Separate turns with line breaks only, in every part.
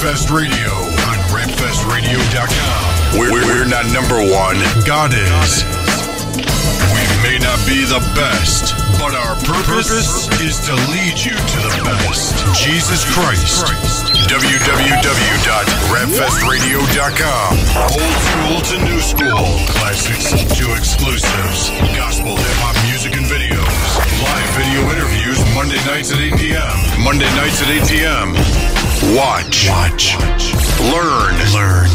Rapfest Radio on rapfestradio.com. We're, we're not number one. God is. We may not be the best, but our purpose is to lead you to the best. Jesus Christ. www.rapfestradio.com. Old school to new school. Classics to exclusives. Gospel hip hop music and videos. Live video interviews Monday nights at 8 p.m. Monday nights at 8 p.m. Watch. Watch. Learn. Learn.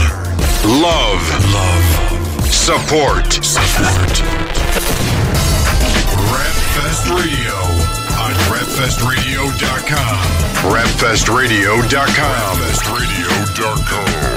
Love. Love. Support. Support. Rapfest Radio on rapfestradio.com. Rapfestradio.com. Rapfestradio.com.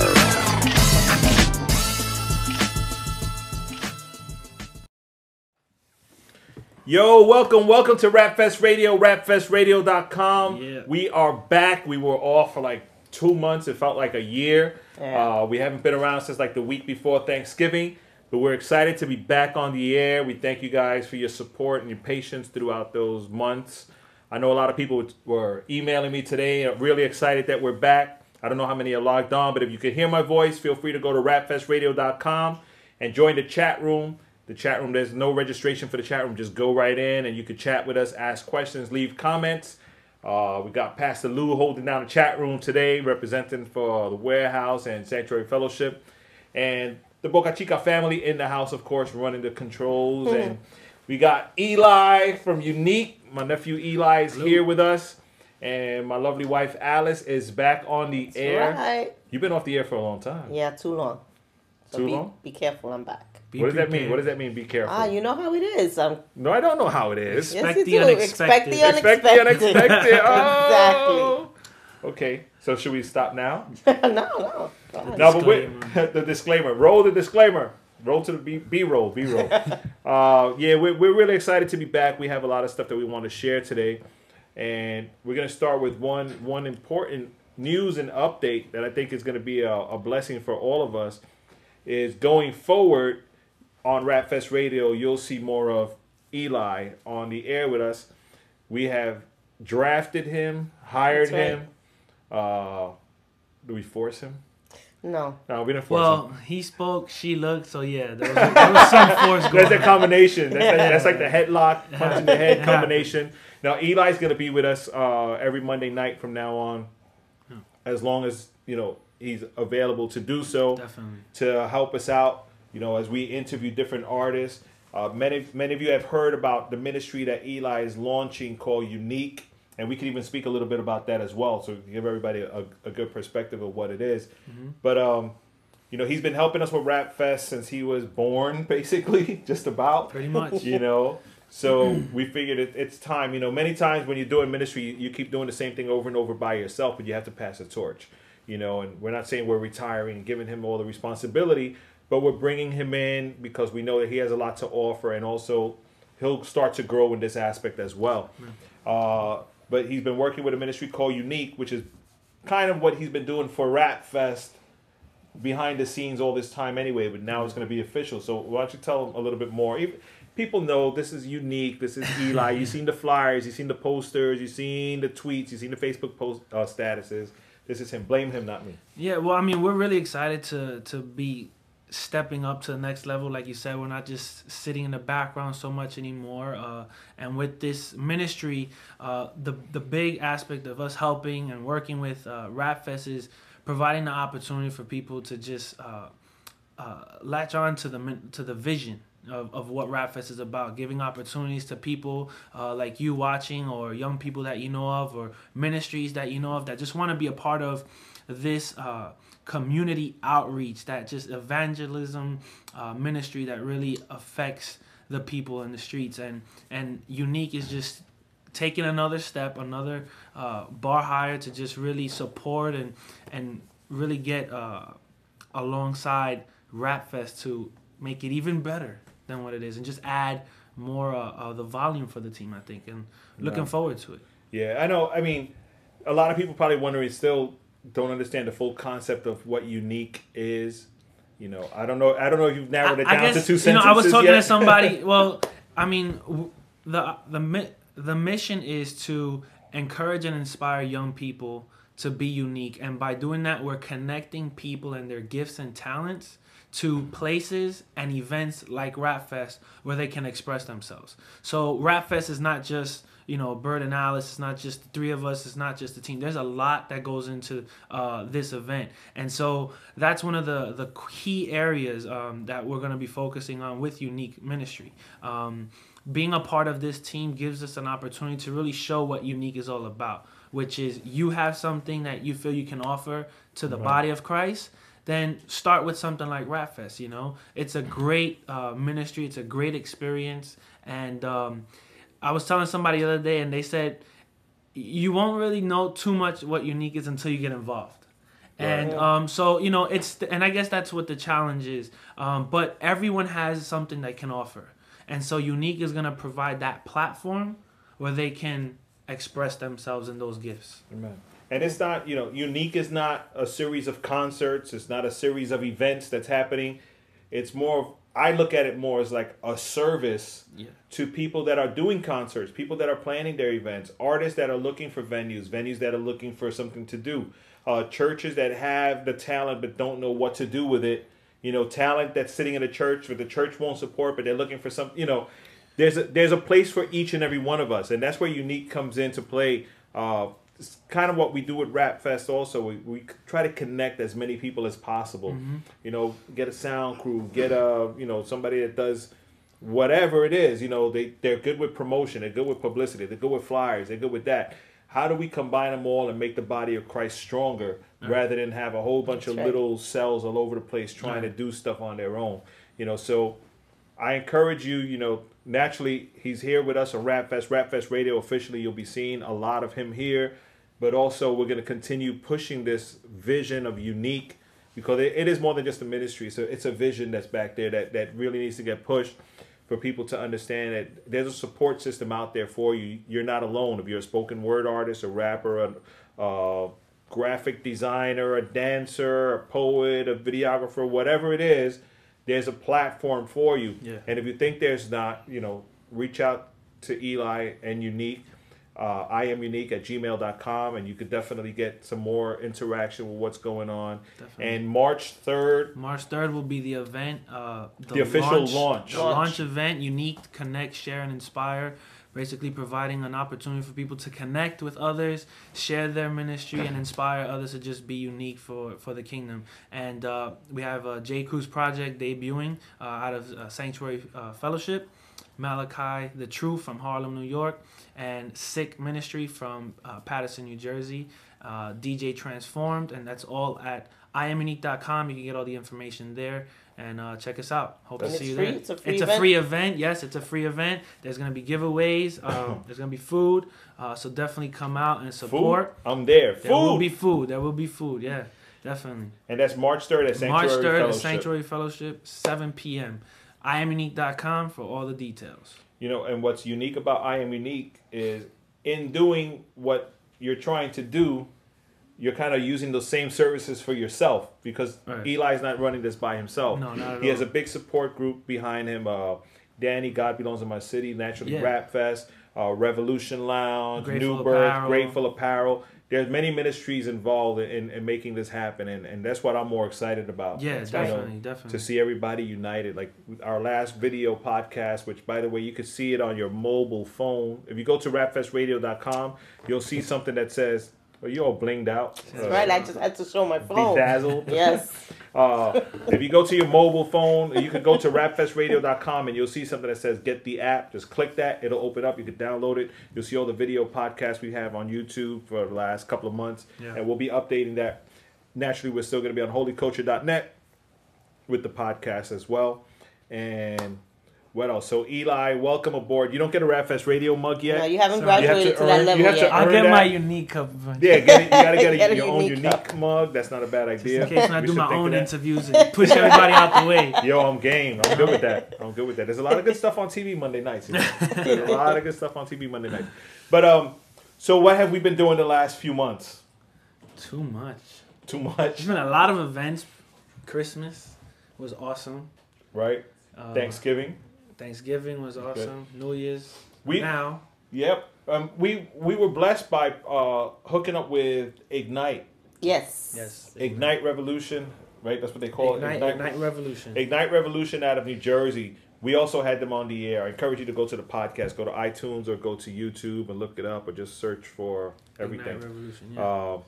Yo, welcome, welcome to Rapfest Radio, rapfestradio.com.
Yeah.
We are back. We were off for like two months. It felt like a year.
Yeah.
Uh, we haven't been around since like the week before Thanksgiving, but we're excited to be back on the air. We thank you guys for your support and your patience throughout those months. I know a lot of people were emailing me today. I'm really excited that we're back. I don't know how many are logged on, but if you can hear my voice, feel free to go to rapfestradio.com and join the chat room. The chat room, there's no registration for the chat room. Just go right in and you can chat with us, ask questions, leave comments. Uh, we got Pastor Lou holding down the chat room today, representing for the Warehouse and Sanctuary Fellowship. And the Boca Chica family in the house, of course, running the controls. And we got Eli from Unique. My nephew Eli is here with us. And my lovely wife Alice is back on the air.
Right.
You've been off the air for a long time.
Yeah, too long. So
Too
be,
long?
Be careful, I'm back.
Be
what does that mean? What does that mean? Be careful.
Ah, you know how it is. Um,
no, I don't know how it is.
yes,
Expect
you
the
do.
unexpected.
Expect the
Expect
unexpected.
the unexpected.
exactly.
Oh. Okay, so should we stop now?
no, no. Go.
No, but wait, the disclaimer. Roll the disclaimer. Roll to the B, B roll. B roll. uh, yeah, we're, we're really excited to be back. We have a lot of stuff that we want to share today, and we're gonna start with one one important news and update that I think is gonna be a, a blessing for all of us. Is going forward on Rapfest Radio, you'll see more of Eli on the air with us. We have drafted him, hired
right.
him. Uh, do we force him?
No.
No, we didn't force him.
Well, he spoke, she looked, so yeah, there was, there was some force going
That's the combination. That's, like, that's like the headlock, punch in the head combination. Now Eli's gonna be with us uh, every Monday night from now on,
Hmm.
as long as you know he's available to do so
Definitely.
to help us out. You know, as we interview different artists. Uh, many many of you have heard about the ministry that Eli is launching called Unique, and we can even speak a little bit about that as well, so we give everybody a, a good perspective of what it is. But um, you know, he's been helping us with Rap Fest since he was born, basically, just about
Pretty much.
you know so we figured it, it's time you know many times when you're doing ministry you, you keep doing the same thing over and over by yourself but you have to pass the torch you know and we're not saying we're retiring and giving him all the responsibility but we're bringing him in because we know that he has a lot to offer and also he'll start to grow in this aspect as well uh, but he's been working with a ministry called unique which is kind of what he's been doing for rap fest behind the scenes all this time anyway, but now it's going to be official. So why don't you tell them a little bit more? If- People know this is unique. This is Eli. You've seen the flyers, you've seen the posters, you've seen the tweets, you've seen the Facebook post uh, statuses. This is him. Blame him, not me.
Yeah, well, I mean, we're really excited to to be stepping up to the next level. Like you said, we're not just sitting in the background so much anymore. Uh, and with this ministry, uh, the the big aspect of us helping and working with uh, Rapfest is providing the opportunity for people to just uh, uh, latch on to the to the vision of, of what Rapfest is about, giving opportunities to people uh, like you watching, or young people that you know of, or ministries that you know of that just want to be a part of this uh, community outreach, that just evangelism uh, ministry that really affects the people in the streets. And and unique is just taking another step, another uh, bar higher to just really support and and really get uh, alongside Rapfest to make it even better than what it is, and just add more uh, uh, the volume for the team. I think, and looking forward to it.
Yeah, I know. I mean, a lot of people probably wondering still don't understand the full concept of what unique is. You know, I don't know. I don't know if you've narrowed it
I,
down
guess
to two
you
sentences
know I was talking
yet.
to somebody. Well, I mean, the the the mission is to encourage and inspire young people to be unique. And by doing that, we're connecting people and their gifts and talents to places and events like Rap Fest where they can express themselves. So Rap Fest is not just you know Bird and Alice. It's not just the three of us. It's not just the team. There's a lot that goes into uh, this event, and so that's one of the the key areas um, that we're going to be focusing on with Unique Ministry. Um, being a part of this team gives us an opportunity to really show what Unique is all about, which is you have something that you feel you can offer to the
Right.
body of Christ then start with something like Rap Fest. You know, it's a great uh, ministry. It's a great experience. And um, I was telling somebody the other day, and they said you won't really know too much what unique is until you get involved. And um, so you know it's and I guess that's what the challenge is. Um, but everyone has something they can offer, and so unique is gonna provide that platform where they can express themselves in those gifts.
Amen. And it's not, you know, unique is not a series of concerts. It's not a series of events that's happening. It's more. I look at it more as like a service
Yeah.
to people that are doing concerts, people that are planning their events, artists that are looking for venues, venues that are looking for something to do, uh, churches that have the talent but don't know what to do with it. You know, talent that's sitting in a church but the church won't support, but they're looking for some. You know, there's a there's a place for each and every one of us, and that's where unique comes into play. Uh, it's kind of what we do with Rap Fest. Also, we, we try to connect as many people as possible. Mm-hmm. You know, get a sound crew, get a you know somebody that does whatever it is. You know, they they're good with promotion, they're good with publicity, they're good with flyers, they're good with that. How do we combine them all and make the body of Christ stronger rather than have a whole bunch
That's
of
right.
little cells all over the place trying to do stuff on their own? You know, so I encourage you, you know, naturally he's here with us on Rap Fest, Rap Fest Radio officially. You'll be seeing a lot of him here, but also we're going to continue pushing this vision of unique because it, it is more than just a ministry. So it's a vision that's back there that, that really needs to get pushed for people to understand that there's a support system out there for you. You're not alone. If you're a spoken word artist, a rapper, a uh, graphic designer, a dancer, a poet, a videographer, whatever it is, there's a platform for you.
Yeah.
And if you think there's not, you know, reach out to Eli and Unique. Uh, I am unique at gmail.com, and you could definitely get some more interaction with what's going on.
Definitely.
And March 3rd,
March 3rd will be the event, uh,
The official launch.
The
Launch.
launch event, unique, connect, share, and inspire. Basically, providing an opportunity for people to connect with others, share their ministry, and inspire others to just be unique for, for the kingdom. And uh, we have a J. Cruz project debuting uh, out of uh, Sanctuary uh, Fellowship. Malachi the Truth from Harlem, New York, and Sick Ministry from uh, Paterson, New Jersey. Uh, DJ Transformed, and that's all at iamunique.com. You can get all the information there and uh, check us out. Hope
And
to see you
free?
there.
It's a free
It's
event?
a free event. Yes, it's a free event. There's gonna be giveaways. Um, there's gonna be food. Uh, so definitely come out and support. food.
I'm there. Food.
There will be food. There will be food. Yeah, definitely.
and that's March 3rd at Sanctuary
March 3rd
Fellowship.
at Sanctuary Fellowship, 7 p.m. iamunique.com for all the details.
You know, and what's unique about I Am Unique is in doing what you're trying to do, you're kind of using those same services for yourself because
Right.
Eli's not running this by himself.
No, not at
he has a big support group behind him. Uh, Danny, God belongs in my city, Naturally
Yeah.
Rap Fest, uh, Revolution Lounge,
Grateful
New Birth,
Apparel.
Grateful Apparel. There's many ministries involved in, in making this happen, and, and that's what I'm more excited about.
Yeah,
You know,
definitely, definitely.
to see everybody united. Like our last video podcast, which by the way, you can see it on your mobile phone. If you go to rapfestradio.com, you'll see something that says, well, you're all blinged out.
That's
uh,
right. I just had to show my phone.
Bedazzled.
Yes.
Uh, if you go to your mobile phone, you can go to rapfestradio.com and you'll see something that says get the app. Just click that. It'll open up. You can download it. You'll see all the video podcasts we have on YouTube for the last couple of months.
Yeah.
And we'll be updating that. Naturally, we're still going to be on holyculture.net with the podcast as well. And what else? So, Eli, welcome aboard. You don't get a Rapfest radio mug yet.
No, you haven't
So
you have
graduated
to
to, that level
you have to
yet.
I'll get
that.
my unique cup.
yeah, get it, you got to get,
Get a
your own
unique
unique
cup.
mug. That's not a bad idea.
Just In case when I do my own interviews and push everybody out the way.
Yo, I'm game. I'm good with that. I'm good with that. There's a lot of good stuff on TV Monday nights. You know? There's a lot of good stuff on TV Monday nights. But um, so what have we been doing the last few months?
Too much.
Too much,
There's been a lot of events. Christmas was awesome.
right?
Uh,
Thanksgiving.
Thanksgiving was awesome. New Year's.
We-
now.
Yep. Um, we we were blessed by uh, hooking up with Ignite,
Yes.
Yes.
Ignite Revolution, right? That's what they call
Ignite,
it.
Ignite Revolution.
Ignite Revolution out of New Jersey. We also had them on the air. I encourage you to go to the podcast, go to iTunes or go to YouTube and look it up or just search for everything.
Ignite Revolution. Yeah.
Uh,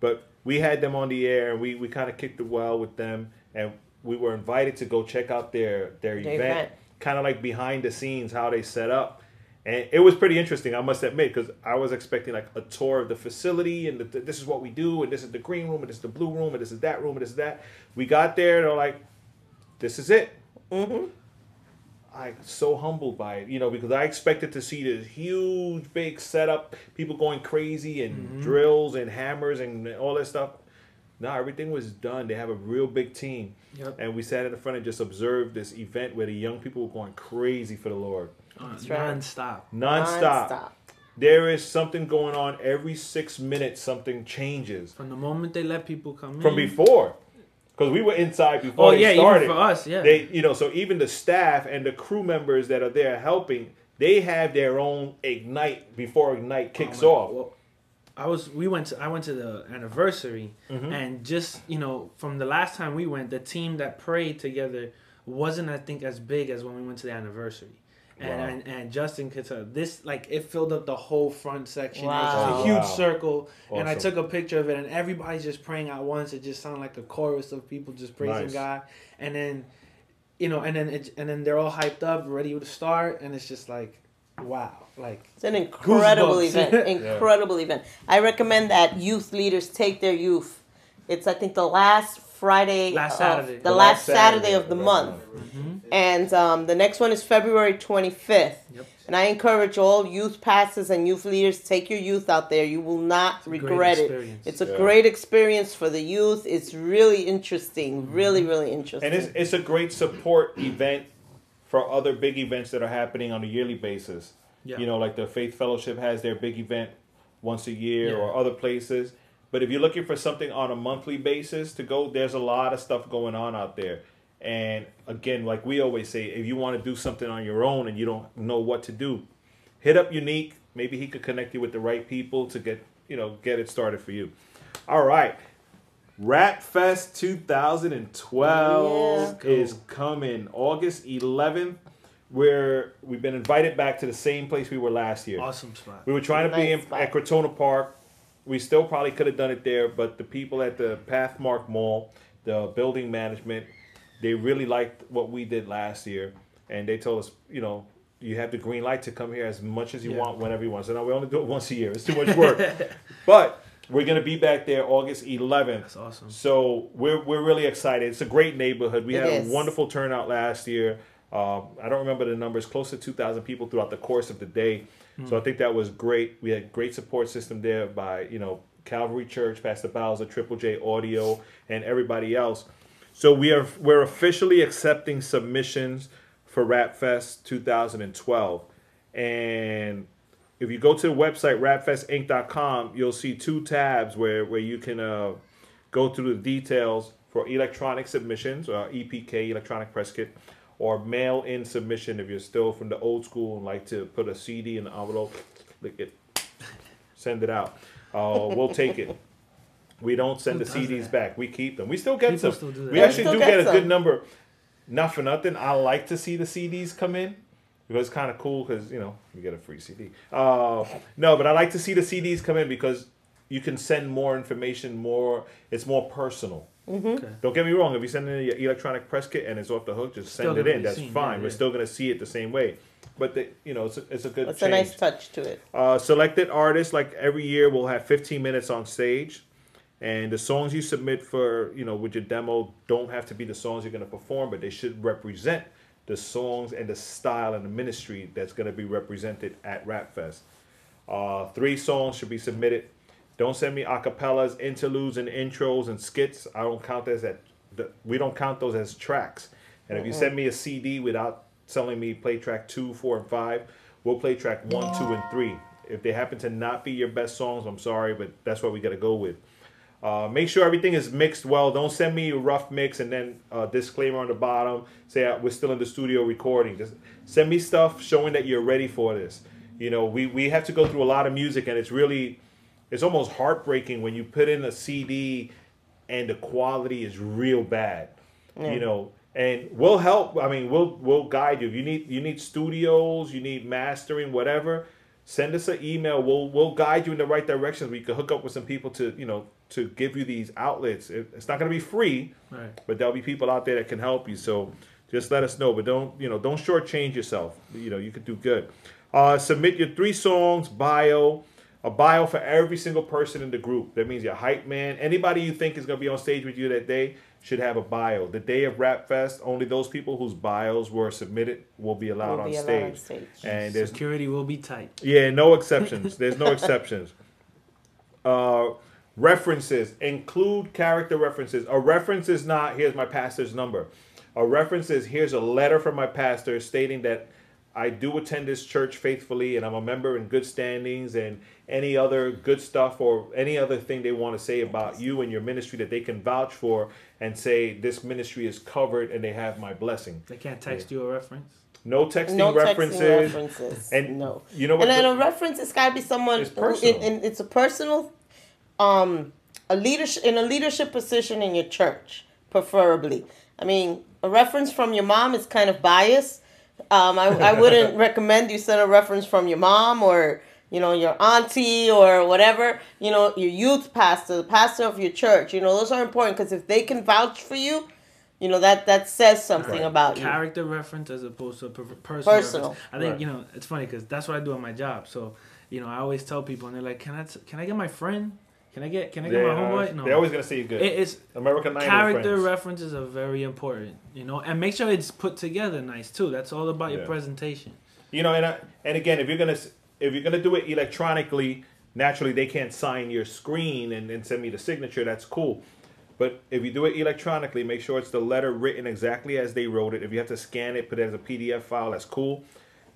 but we had them on the air and we, we kind of kicked it well with them and we were invited to go check out their their
Their
event,
event.
Kind of like behind the scenes how they set up and it was pretty interesting i must admit because i was expecting like a tour of the facility and the, this is what we do and this is the green room and this is the blue room and this is that room and this is that we got there and they're like this is it
Mm-hmm.
I so humbled by it, you know, because I expected to see this huge, big setup, people going crazy and drills and hammers and all that stuff. No, everything was done. They have a real big team,
Yep.
and we sat in the front and just observed this event where the young people were going crazy for the Lord,
oh,
That's right.
Non-stop.
nonstop. There is something going on every six minutes. Something changes
From the moment they let people come
from
in.
From before, because we were inside before
Oh
they
yeah,
started.
even for us, yeah.
They, you know, so even the staff and the crew members that are there helping, they have their own ignite before ignite kicks
Oh,
off.
Well, I was we went to I went to the anniversary
Mm-hmm.
and just you know from the last time we went the team that prayed together wasn't I think as big as when we went to the anniversary. And,
Wow.
and and Justin could tell this like it filled up the whole front section. It was
Wow.
a huge
Wow.
circle, and I took a picture of it, and everybody's just praying at once. It just sounded like a chorus of people just praising
Nice.
God, and then, you know, and then it, and then they're all hyped up, ready to start, and it's just like, wow, like
It's an incredible
Goosebumps.
event. Incredible event. I recommend that youth leaders take their youth. It's I think the last Friday,
Last
of-
Saturday.
the, last, Saturday, of the month,
Mm-hmm.
and um, the next one is February twenty fifth.
Yep.
And I encourage all youth pastors and youth leaders take your youth out there. You will not
a
regret it. It's a
Yeah.
great experience for the youth. It's really interesting. Really,
Mm-hmm.
really interesting.
And it's, it's a great support event for other big events that are happening on a yearly basis.
Yeah.
You know, like the Faith Fellowship has their big event once a year
Yeah.
or other places. But if you're looking for something on a monthly basis to go, there's a lot of stuff going on out there. And again, like we always say, if you want to do something on your own and you don't know what to do, hit up Unique. Maybe he could connect you with the right people to get you know get it started for you. All right, Rap Fest 2012
Yeah.
is coming August 11th. Where we've been invited back to the same place we were last year.
awesome spot.
We were trying to be in,
spot.
at Crotona Park. We still probably could have done it there, but the people at the Pathmark Mall, the building management, they really liked what we did last year, and they told us, you know, you have the green light to come here as much as you
Yeah.
want, whenever you want. So now we only do it once a year. It's too much work, but we're gonna be back there August 11th.
That's awesome.
So we're we're really excited. It's a great neighborhood. We
It
had
is.
a wonderful turnout last year. Uh, I don't remember the numbers, close to 2,000 people throughout the course of the day. So I think that was great. We had great support system there by you know Calvary Church, Pastor Bowser, Triple J Audio, and everybody else. So we are we're officially accepting submissions for Rap Fest 2012, and if you go to the website rapfestinc.com, you'll see two tabs where where you can uh, go through the details for electronic submissions, uh, EPK, electronic press kit, or mail in submission if you're still from the old school and like to put a CD in the envelope, lick it, send it out. Uh, we'll take it. We don't send
Who
the CDs
that?
back. We keep them. We still get
People
some.
still do that.
We
Yeah,
actually
still
do
get
get a good number. Not for nothing. I like to see the CDs come in because it's kind of cool because you know you get a free CD. Uh, no, but I like to see the CDs come in because you can send more information. More, it's more personal.
Okay.
Don't get me wrong. If you send in your electronic press kit and it's off the hook, just
Still
send it in. That's
seen,
fine.
yeah,
We're
yeah.
still gonna see it the same way. But the, you know, it's a, it's a good
It's
change.
a nice touch to it.
Uh, selected artists, like every year, will have 15 minutes on stage, and the songs you submit for, you know, with your demo don't have to be the songs you're going to perform, but they should represent the songs and the style and the ministry that's going to be represented at Rap Fest. Uh, three songs should be submitted. Don't send me acapellas, interludes, and intros and skits. I don't count those as the, we don't count those as tracks. And if you send me a CD without telling me play track two, four, and five, we'll play track one, two, and three. If they happen to not be your best songs, I'm sorry, but that's what we got to go with. Uh, make sure everything is mixed well. Don't send me a rough mix and then a disclaimer on the bottom say uh, we're still in the studio recording. Just send me stuff showing that you're ready for this. You know, we we have to go through a lot of music, and it's really, it's almost heartbreaking when you put in a CD, and the quality is real bad. You know, and we'll help. I mean, we'll we'll guide you. If you need you need studios, you need mastering, whatever. Send us an email. We'll we'll guide you in the right directions. We can hook up with some people to you know to give you these outlets. It, it's not going to be free,
Right.
but there'll be people out there that can help you. So just let us know. But don't you know don't shortchange yourself. You know you could do good. Uh, submit your three songs bio. A bio for every single person in the group. That means your hype man. Anybody you think is going to be on stage with you that day should have a bio. The day of Rap Fest, only those people whose bios were submitted will be allowed,
Will
on,
be
stage.
allowed on stage.
And there's
Security will be tight.
yeah, no exceptions. There's no exceptions. Uh, references include character references. A reference is not here's my pastor's number. A reference is here's a letter from my pastor stating that I do attend this church faithfully and I'm a member in good standings and any other good stuff or any other thing they want to say about you and your ministry that they can vouch for and say this ministry is covered and they have my blessing.
They can't text you a reference.
No texting
No
references.
texting references.
And
no.
you know what
And then
the-
a reference, it's got to be someone.
It's
who-
personal.
in- in- it's a personal, um, a leadership in a leadership position in your church, preferably. I mean, a reference from your mom is kind of biased. Um, I, I wouldn't recommend you send a reference from your mom or you know your auntie or whatever. You know your youth pastor, the pastor of your church. You know those are important because if they can vouch for you, you know that that says something
Right.
about you.
Character reference as opposed to a per- personal.
Personal.
reference. I think
Right.
you know it's funny because that's what I do on my job. So you know I always tell people and they're like, "Can I t- can I get my friend? Can I get can I get my
are-
homeboy?" No,
They're always gonna say you good.
It- it's
American Idol
character
friends.
references are very important. You know, and make sure it's put together nice too. That's all about your presentation.
You know, and I, and again, if you're gonna if you're gonna do it electronically, naturally they can't sign your screen and, and send me the signature. That's cool. But if you do it electronically, make sure it's the letter written exactly as they wrote it. If you have to scan it, put it as a PDF file. That's cool.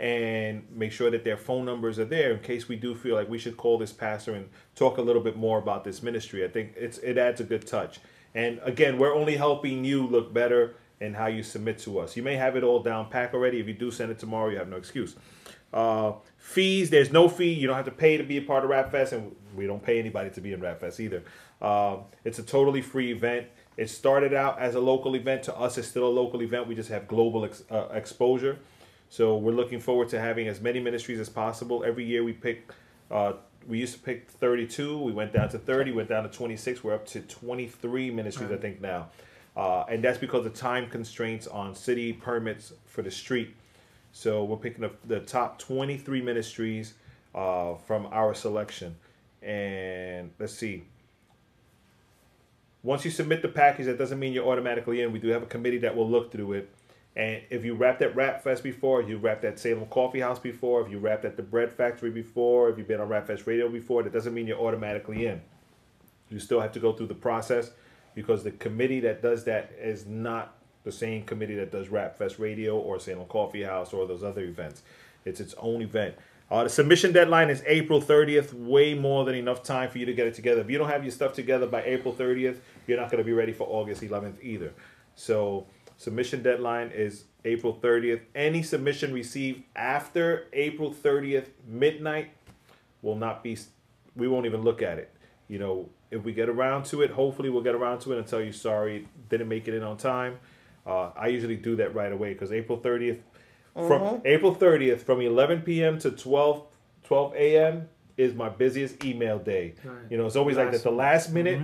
And make sure that their phone numbers are there in case we do feel like we should call this pastor and talk a little bit more about this ministry. I think it's it adds a good touch. And again, we're only helping you look better in how you submit to us. You may have it all down pack already. If you do send it tomorrow, you have no excuse. Uh, fees, there's no fee. You don't have to pay to be a part of Rap Fest, and we don't pay anybody to be in Rap Fest either. Um, it's a totally free event. It started out as a local event. To us, it's still a local event. We just have global ex- uh, exposure. So we're looking forward to having as many ministries as possible. Every year we pick. Uh, we used to pick 32. We went down to 30. Went down to 26. We're up to 23 ministries, I think now, uh, and that's because of time constraints on city permits for the street. So we're picking up the top 23 ministries uh, from our selection. And let's see. Once you submit the package, that doesn't mean you're automatically in. We do have a committee that will look through it. And if you rapped at Rap Fest before, you rapped at Salem Coffee House before, if you rapped at the Bread Factory before, if you've been on Rap Fest Radio before, that doesn't mean you're automatically in. You still have to go through the process because the committee that does that is not the same committee that does Rap Fest Radio or Salem Coffee House or those other events. It's its own event. Uh, the submission deadline is April 30th. Way more than enough time for you to get it together. If you don't have your stuff together by April 30th, you're not going to be ready for August 11th either. So submission deadline is April 30th. Any submission received after April 30th midnight will not be we won't even look at it. You know if we get around to it hopefully we'll get around to it and tell you sorry didn't make it in on time. Uh, i usually do that right away because april 30th from april 30th from 11 p.m to 12 12 a.m is my busiest email day.
Right.
you know it's always like
Last
at the last minute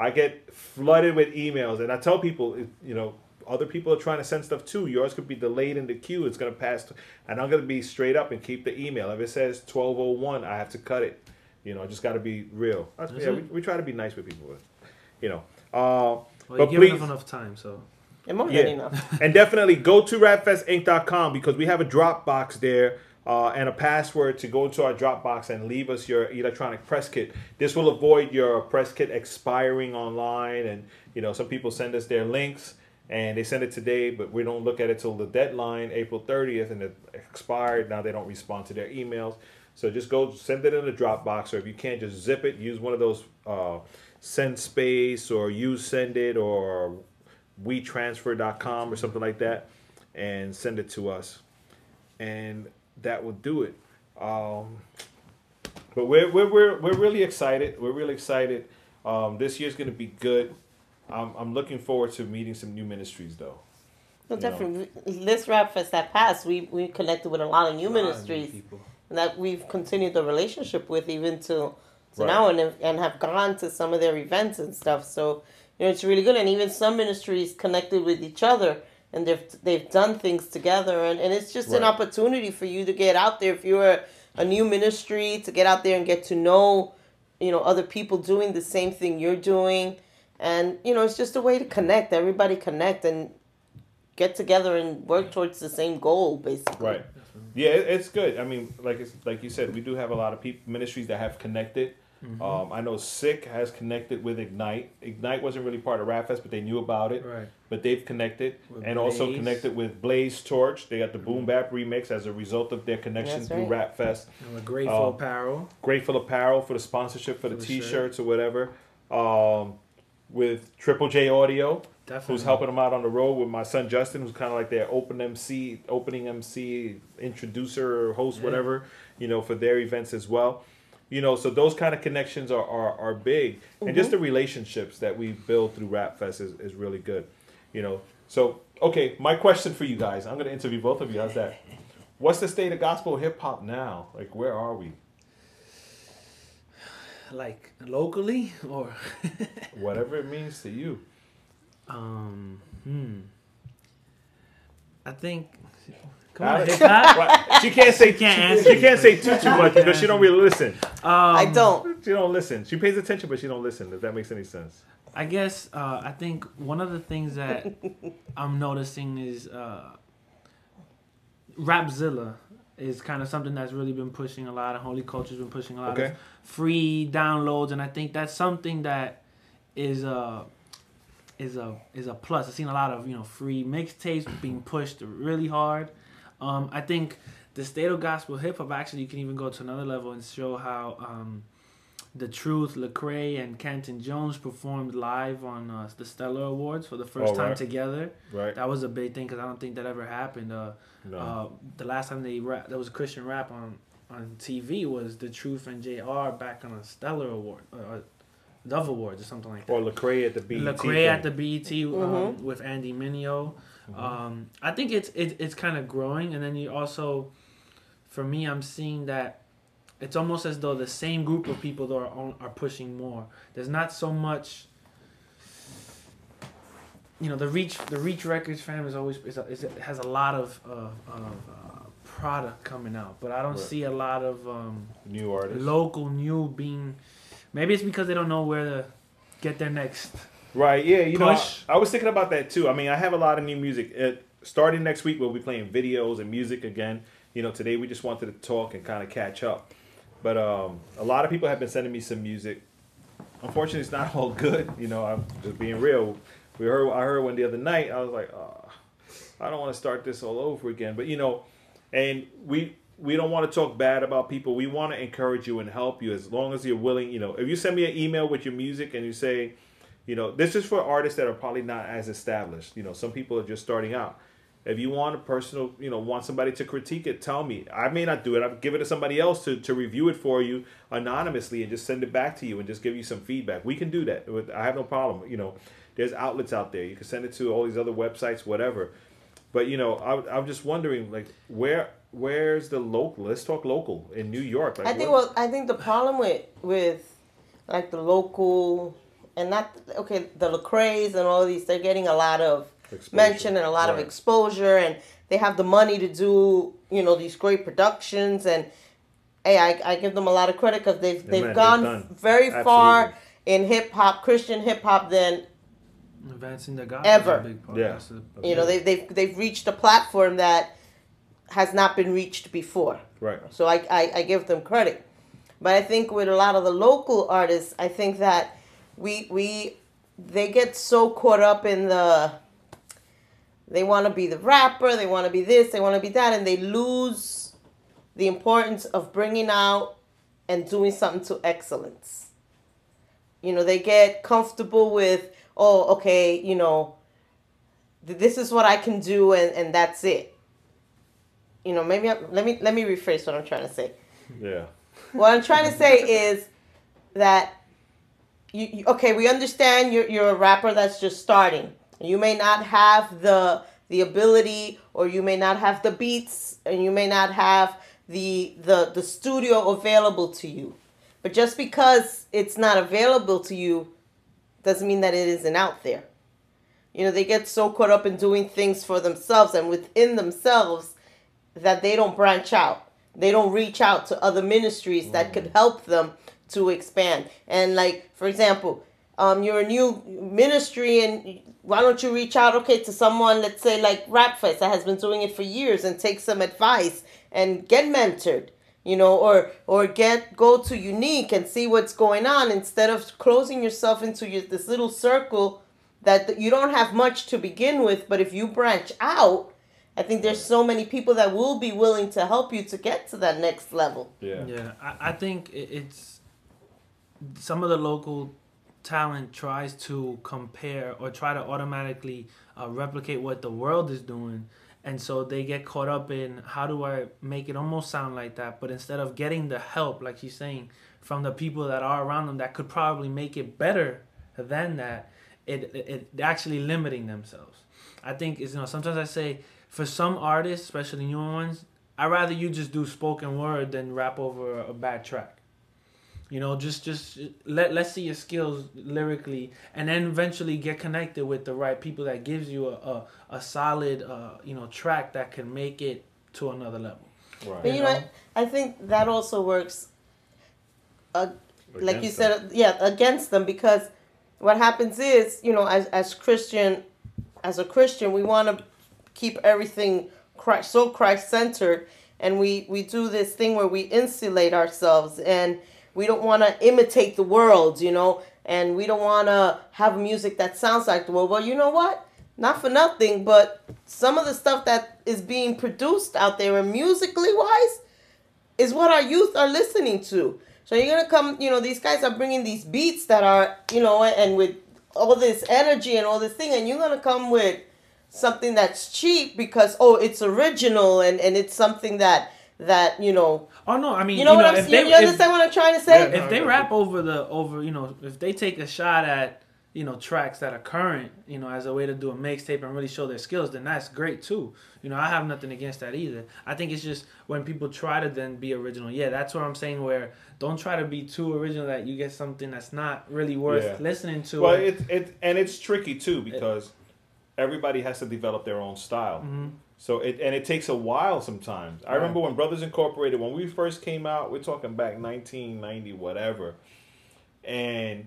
i get flooded with emails and i tell people you know other people are trying to send stuff too. Yours could be delayed in the queue. It's gonna pass, to, and I'm gonna be straight up and keep the email. If it says 12:01, I have to cut it. You know, I just got to be real. That's-
That's
yeah, we, we try to be nice with people. You know, uh,
Well,
but
you give
please,
enough enough time, so
And more
yeah.
than enough.
and definitely go to rapfestinc.com because we have a Dropbox there uh, and a password to go into our Dropbox and leave us your electronic press kit. This will avoid your press kit expiring online. And, you know, some people send us their links and they send it today, but we don't look at it till the deadline, April 30th, and it expired. Now they don't respond to their emails. So just go send it in a Dropbox, or if you can't, just zip it. Use one of those uh, Send Space or YouSendIt or WeTransfer.com or something like that, and send it to us, and that will do it. Um, but we're, we're, we're, we're really excited. We're really excited. Um, this year's going to be good. I'm, I'm looking forward to meeting some new ministries, though.
No,
You know.
definitely. This rap fest that passed, we we connected with a lot of new ministries
people.
that we've continued the relationship with even to, to
Right.
now and and have gone to some of their events and stuff. So you know it's really good, and even some ministries connected with each other and they've they've done things together, and, and it's just an opportunity for you to get out there if you're a, a new ministry to get out there and get to know you know other people doing the same thing you're doing, and you know it's just a way to connect. Everybody connect and get together and work towards the same goal, basically.
Right. Yeah, it, it's good. I mean, like it's, like you said, we do have a lot of people ministries that have connected.
Mm-hmm.
Um, I know Sick has connected with Ignite. Ignite wasn't really part of Rapfest, but they knew about it.
Right.
But they've connected
With
and also connected with Blaze Torch. They got the Boom Bap remix as a result of their connection
That's
through
right.
Rapfest.
And with Grateful
Uh,
Apparel.
Grateful Apparel for the sponsorship for the
For the
T-shirts or whatever. Um, with Triple J Audio,
Definitely.
who's helping them out on the road with my son Justin, who's kind of like their open MC, opening MC, introducer, or host, whatever, you know, for their events as well. You know, so those kind of connections are, are, are big. And just the mm-hmm. relationships that we build through Rap Fest is, is really good. You know, so, okay, my question for you guys, I'm going to interview both of you. How's that? What's the state of gospel hip hop now? Like, where are we?
Like locally or
Whatever it means to you.
um hmm. I think Come on, hip hop.
She can't say
can't answer
she can't say too too much because she don't really listen.
I
Um,
don't.
She don't listen. She pays attention, but she don't listen. If that makes any sense.
I guess uh, I think one of the things that I'm noticing is uh, Rapzilla is kind of something that's really been pushing a lot, and Holy Culture's been pushing a lot
Okay.
of free downloads, and I think that's something that is a is a is a plus. I've seen a lot of you know free mixtapes being pushed really hard. Um, I think the state of gospel hip hop actually you can even go to another level and show how. Um, the Truth, Lecrae, and Canton Jones performed live on uh, the Stellar Awards for the first
Oh,
time
right.
together.
Right.
That was a big thing because I don't think that ever happened. Uh,
No.
uh, the last time they rap, there was Christian rap on on TV was the Truth and Jr. back on a Stellar Award, uh, Dove Awards or something like that.
or Lecrae at the BET.
Lecrae
thing.
at the BET um, with Andy Mineo. Um, I think it's it, it's kind of growing, and then you also, for me, I'm seeing that it's almost as though the same group of people that are on, are pushing more. There's not so much. You know the reach the reach records fam is always is, a, is has a lot of uh, of uh, product coming out, but I don't
Right.
see a lot of um,
new artists
local new being. Maybe it's because they don't know where to get their next
Right. Yeah. You know, I, I was thinking about that too. I mean, I have a lot of new music. It, starting next week, we'll be playing videos and music again. You know, today we just wanted to talk and kind of catch up. But um, a lot of people have been sending me some music. Unfortunately, it's not all good. You know, I'm just being real. We heard I heard one the other night. I was like, oh, I don't want to start this all over again. But you know, and we we don't want to talk bad about people. We want to encourage you and help you as long as you're willing. You know, if you send me an email with your music and you say, you know, this is for artists that are probably not as established. You know, some people are just starting out. If you want a personal, you know, want somebody to critique it, tell me. I may not do it. I'll give it to somebody else to, to review it for you anonymously and just send it back to you and just give you some feedback. We can do that. I have no problem. You know, there's outlets out there. You can send it to all these other websites, whatever. But you know, I, I'm just wondering, like, where where's the local? Let's talk local in New York. Like,
I think
what-
well, I think the problem with with like the local and not okay the Lecrae's and all these they're getting a lot of
Exposure.
mention and a lot of exposure and they have the money to do you know these great productions and hey I, I give them a lot of credit because they've
Yeah,
they've
man,
gone
they've done.
very far in hip hop Christian hip hop than
advancing the gospel.
Ever.
is a big part.
Yeah.
That's a-
you know they they've they've reached a platform that has not been reached before.
right.
So I, I, I give them credit. But I think with a lot of the local artists, I think that we we they get so caught up in the they want to be the rapper, they want to be this, they want to be that, and they lose the importance of bringing out and doing something to excellence. You know, they get comfortable with, oh, okay, you know, this is what I can do, and, and that's it you know maybe I, let me let me rephrase what i'm trying to say
Yeah.
What I'm trying to say is that you, you okay, we understand you're you're a rapper that's just starting. You may not have the the ability or you may not have the beats and you may not have the the the studio available to you. But just because it's not available to you doesn't mean that it isn't out there. You know, they get so caught up in doing things for themselves and within themselves that they don't branch out. They don't reach out to other ministries that could mm. help them to expand. And like, for example, um, you're a new ministry and why don't you reach out, okay, to someone, let's say like Rapfest that has been doing it for years and take some advice and get mentored, you know, or or get go to Unique and see what's going on instead of closing yourself into your, this little circle that you don't have much to begin with, but if you branch out, I think there's so many people that will be willing to help you to get to that next level.
Yeah.
Yeah, I, I think it's some of the local talent tries to compare or try to automatically uh, replicate what the world is doing. And so they get caught up in how do I make it almost sound like that? But instead of getting the help, like she's saying, from the people that are around them that could probably make it better than that, it, it, it actually limiting themselves. I think is you know sometimes I say for some artists, especially newer ones, I'd rather you just do spoken word than rap over a bad track. You know, just just let let's see your skills lyrically, and then eventually get connected with the right people that gives you a a, a solid uh, you know track that can make it to another level.
Right.
But you know, I think that also works. Uh, like you
Against
said, yeah, against them because what happens is, you know, as as Christian, as a Christian, we want to keep everything Christ, so Christ centered, and we we do this thing where we insulate ourselves, and we don't want to imitate the world, you know, and we don't want to have music that sounds like the world. Well, you know what? Not for nothing, but some of the stuff that is being produced out there, and musically wise, is what our youth are listening to. So you're gonna come, you know, these guys are bringing these beats that are, you know, and with all this energy and all this thing, and you're gonna come with something that's cheap because oh, it's original and and it's something that that you know,
Oh no, I mean
you know, what I'm,
if
you,
they,
you
if-
understand what I'm trying to say?
if they rap over the over you know if they take a shot at you know tracks that are current you know as a way to do a mixtape and really show their skills then that's great too you know i have nothing against that either i think it's just when people try to then be original yeah that's what i'm saying where don't try to be too original that you get something that's not really worth
Yeah.
listening to
Well, it, it and it's tricky too because everybody has to develop their own style.
Mm-hmm.
So it and it takes a while sometimes. I remember when Brothers Incorporated when we first came out, we're talking back 1990 whatever. And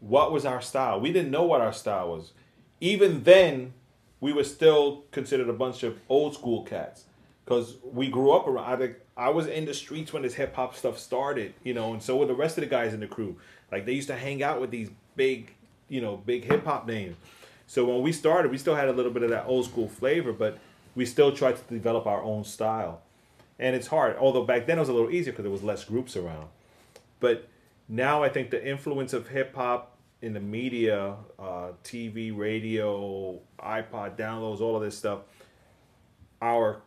what was our style? We didn't know what our style was. Even then, we were still considered a bunch of old school cats because we grew up around. I, think- I was in the streets when this hip hop stuff started, you know, and so were the rest of the guys in the crew. Like they used to hang out with these big, you know, big hip hop names. So when we started, we still had a little bit of that old school flavor, but we still try to develop our own style. And it's hard, although back then it was a little easier because there was less groups around. But now I think the influence of hip hop in the media, uh, TV, radio, iPod downloads, all of this stuff, our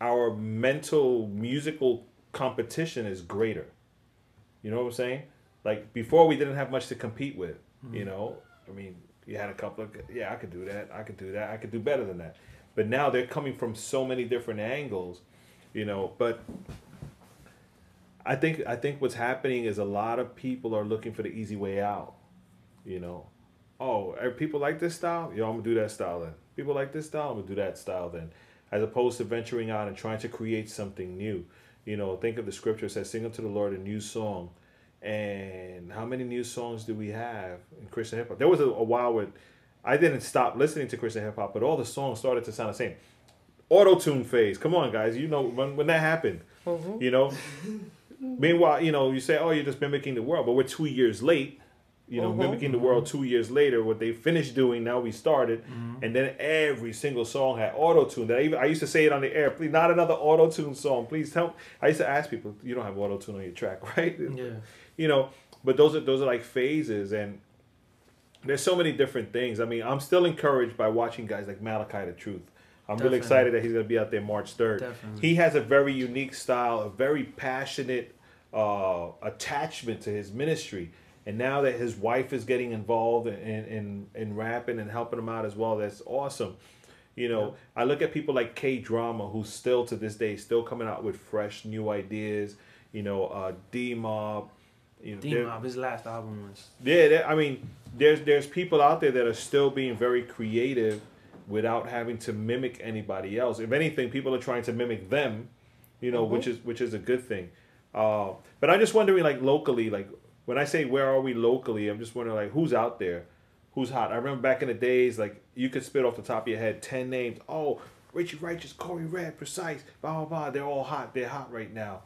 our mental musical competition is greater. You know what I'm saying? Like before, we didn't have much to compete with. You know, I mean, you had a couple of yeah, I could do that, I could do that, I could do better than that. But now they're coming from so many different angles, you know. But I think I think what's happening is a lot of people are looking for the easy way out. You know, oh, people like this style? Yo, I'm gonna do that style then. People like this style, I'm gonna do that style then. As opposed to venturing out and trying to create something new. You know, think of the scripture says, "Sing unto the Lord a new song." And how many new songs do we have in Christian hip hop? There was a, a while where I didn't stop listening to Christian hip hop, but all the songs started to sound the same. Auto tune phase. Come on, guys. You know when, when that happened. Mm-hmm. You know. Meanwhile, you know, you say, "Oh, you're just mimicking the world," but we're two years late. You know, mm-hmm. mimicking the mm-hmm. world two years later. What they finished doing, now we started, and then every single song had auto tune. That I, even, I used to say it on the air. Please, not another auto tune song. Please help. I used to ask people, "You don't have auto tune on your track, right?"
yeah
you know but those are those are like phases and there's so many different things i mean i'm still encouraged by watching guys like malachi the truth I'm
Definitely.
really excited that he's going to be out there March 3rd.
Definitely.
He has a very unique style, a very passionate uh, attachment to his ministry. And now that his wife is getting involved in, in, in rapping and helping him out as well, that's awesome. You know, I look at people like K Drama, who's still to this day still coming out with fresh new ideas. You know, uh, D Mob. You know,
D Mob, his last album was
yeah, I mean, there's there's people out there that are still being very creative without having to mimic anybody else. If anything, people are trying to mimic them, you know, which is which is a good thing. Uh, but I'm just wondering, like locally, like when I say where are we locally, I'm just wondering like who's out there, who's hot. I remember back in the days, like you could spit off the top of your head ten names. Oh, Richie Righteous, Corey Red, Precise, blah blah blah. They're all hot. They're hot right now,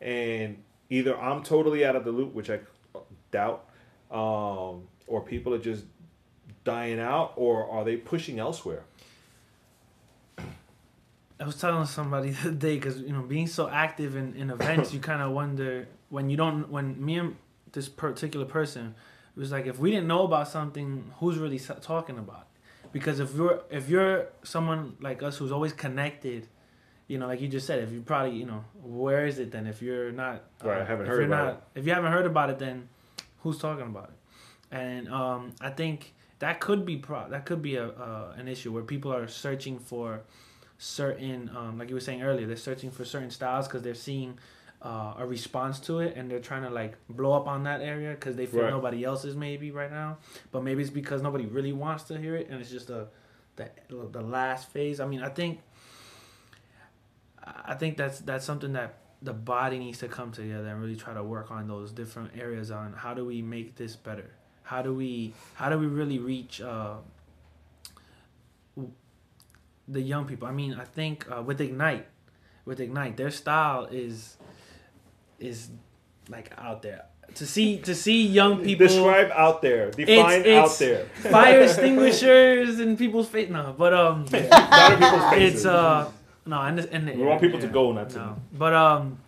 and either I'm totally out of the loop, which I doubt, um, or people are just dying out, or are they pushing elsewhere?
I was telling somebody the other day because you know being so active in, in events, you kind of wonder when you don't. When me and this particular person, it was like if we didn't know about something, who's really talking about? it? Because if you're if you're someone like us who's always connected, you know, like you just said, if you probably you know where is it then? If you're not
Right, I haven't
if
heard
you're
about
not, If you haven't heard about it, then who's talking about it? And um, I think that could be pro- that could be a uh, an issue where people are searching for certain um, like you were saying earlier they're searching for certain styles because they're seeing uh, a response to it and they're trying to like blow up on that area because they feel
Right.
nobody else is maybe right now but maybe it's because nobody really wants to hear it and it's just a the, the last phase i mean i think i think that's that's something that the body needs to come together and really try to work on those different areas on how do we make this better how do we how do we really reach uh, the young people. I mean, I think uh, with Ignite, with Ignite, their style is is like out there. To see to see young people
Describe out there. Define
it's-
out there.
fire extinguishers in people's face. No, but um,
Not people's faces.
it's uh no, and the, and the
We want people to
yeah,
go, not to-
no. But um,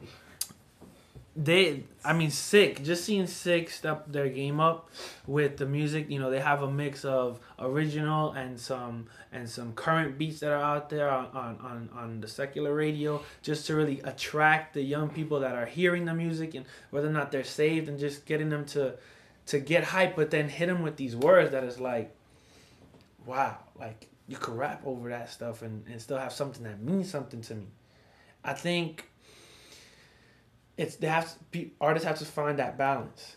they, I mean, sick. Just seeing sick step their game up with the music. You know, they have a mix of original and some and some current beats that are out there on on on, on the secular radio, just to really attract the young people that are hearing the music and whether or not they're saved and just getting them to to get hype, but then hit them with these words that is like, wow, like you could rap over that stuff and, and still have something that means something to me. I think it's they have to, artists have to find that balance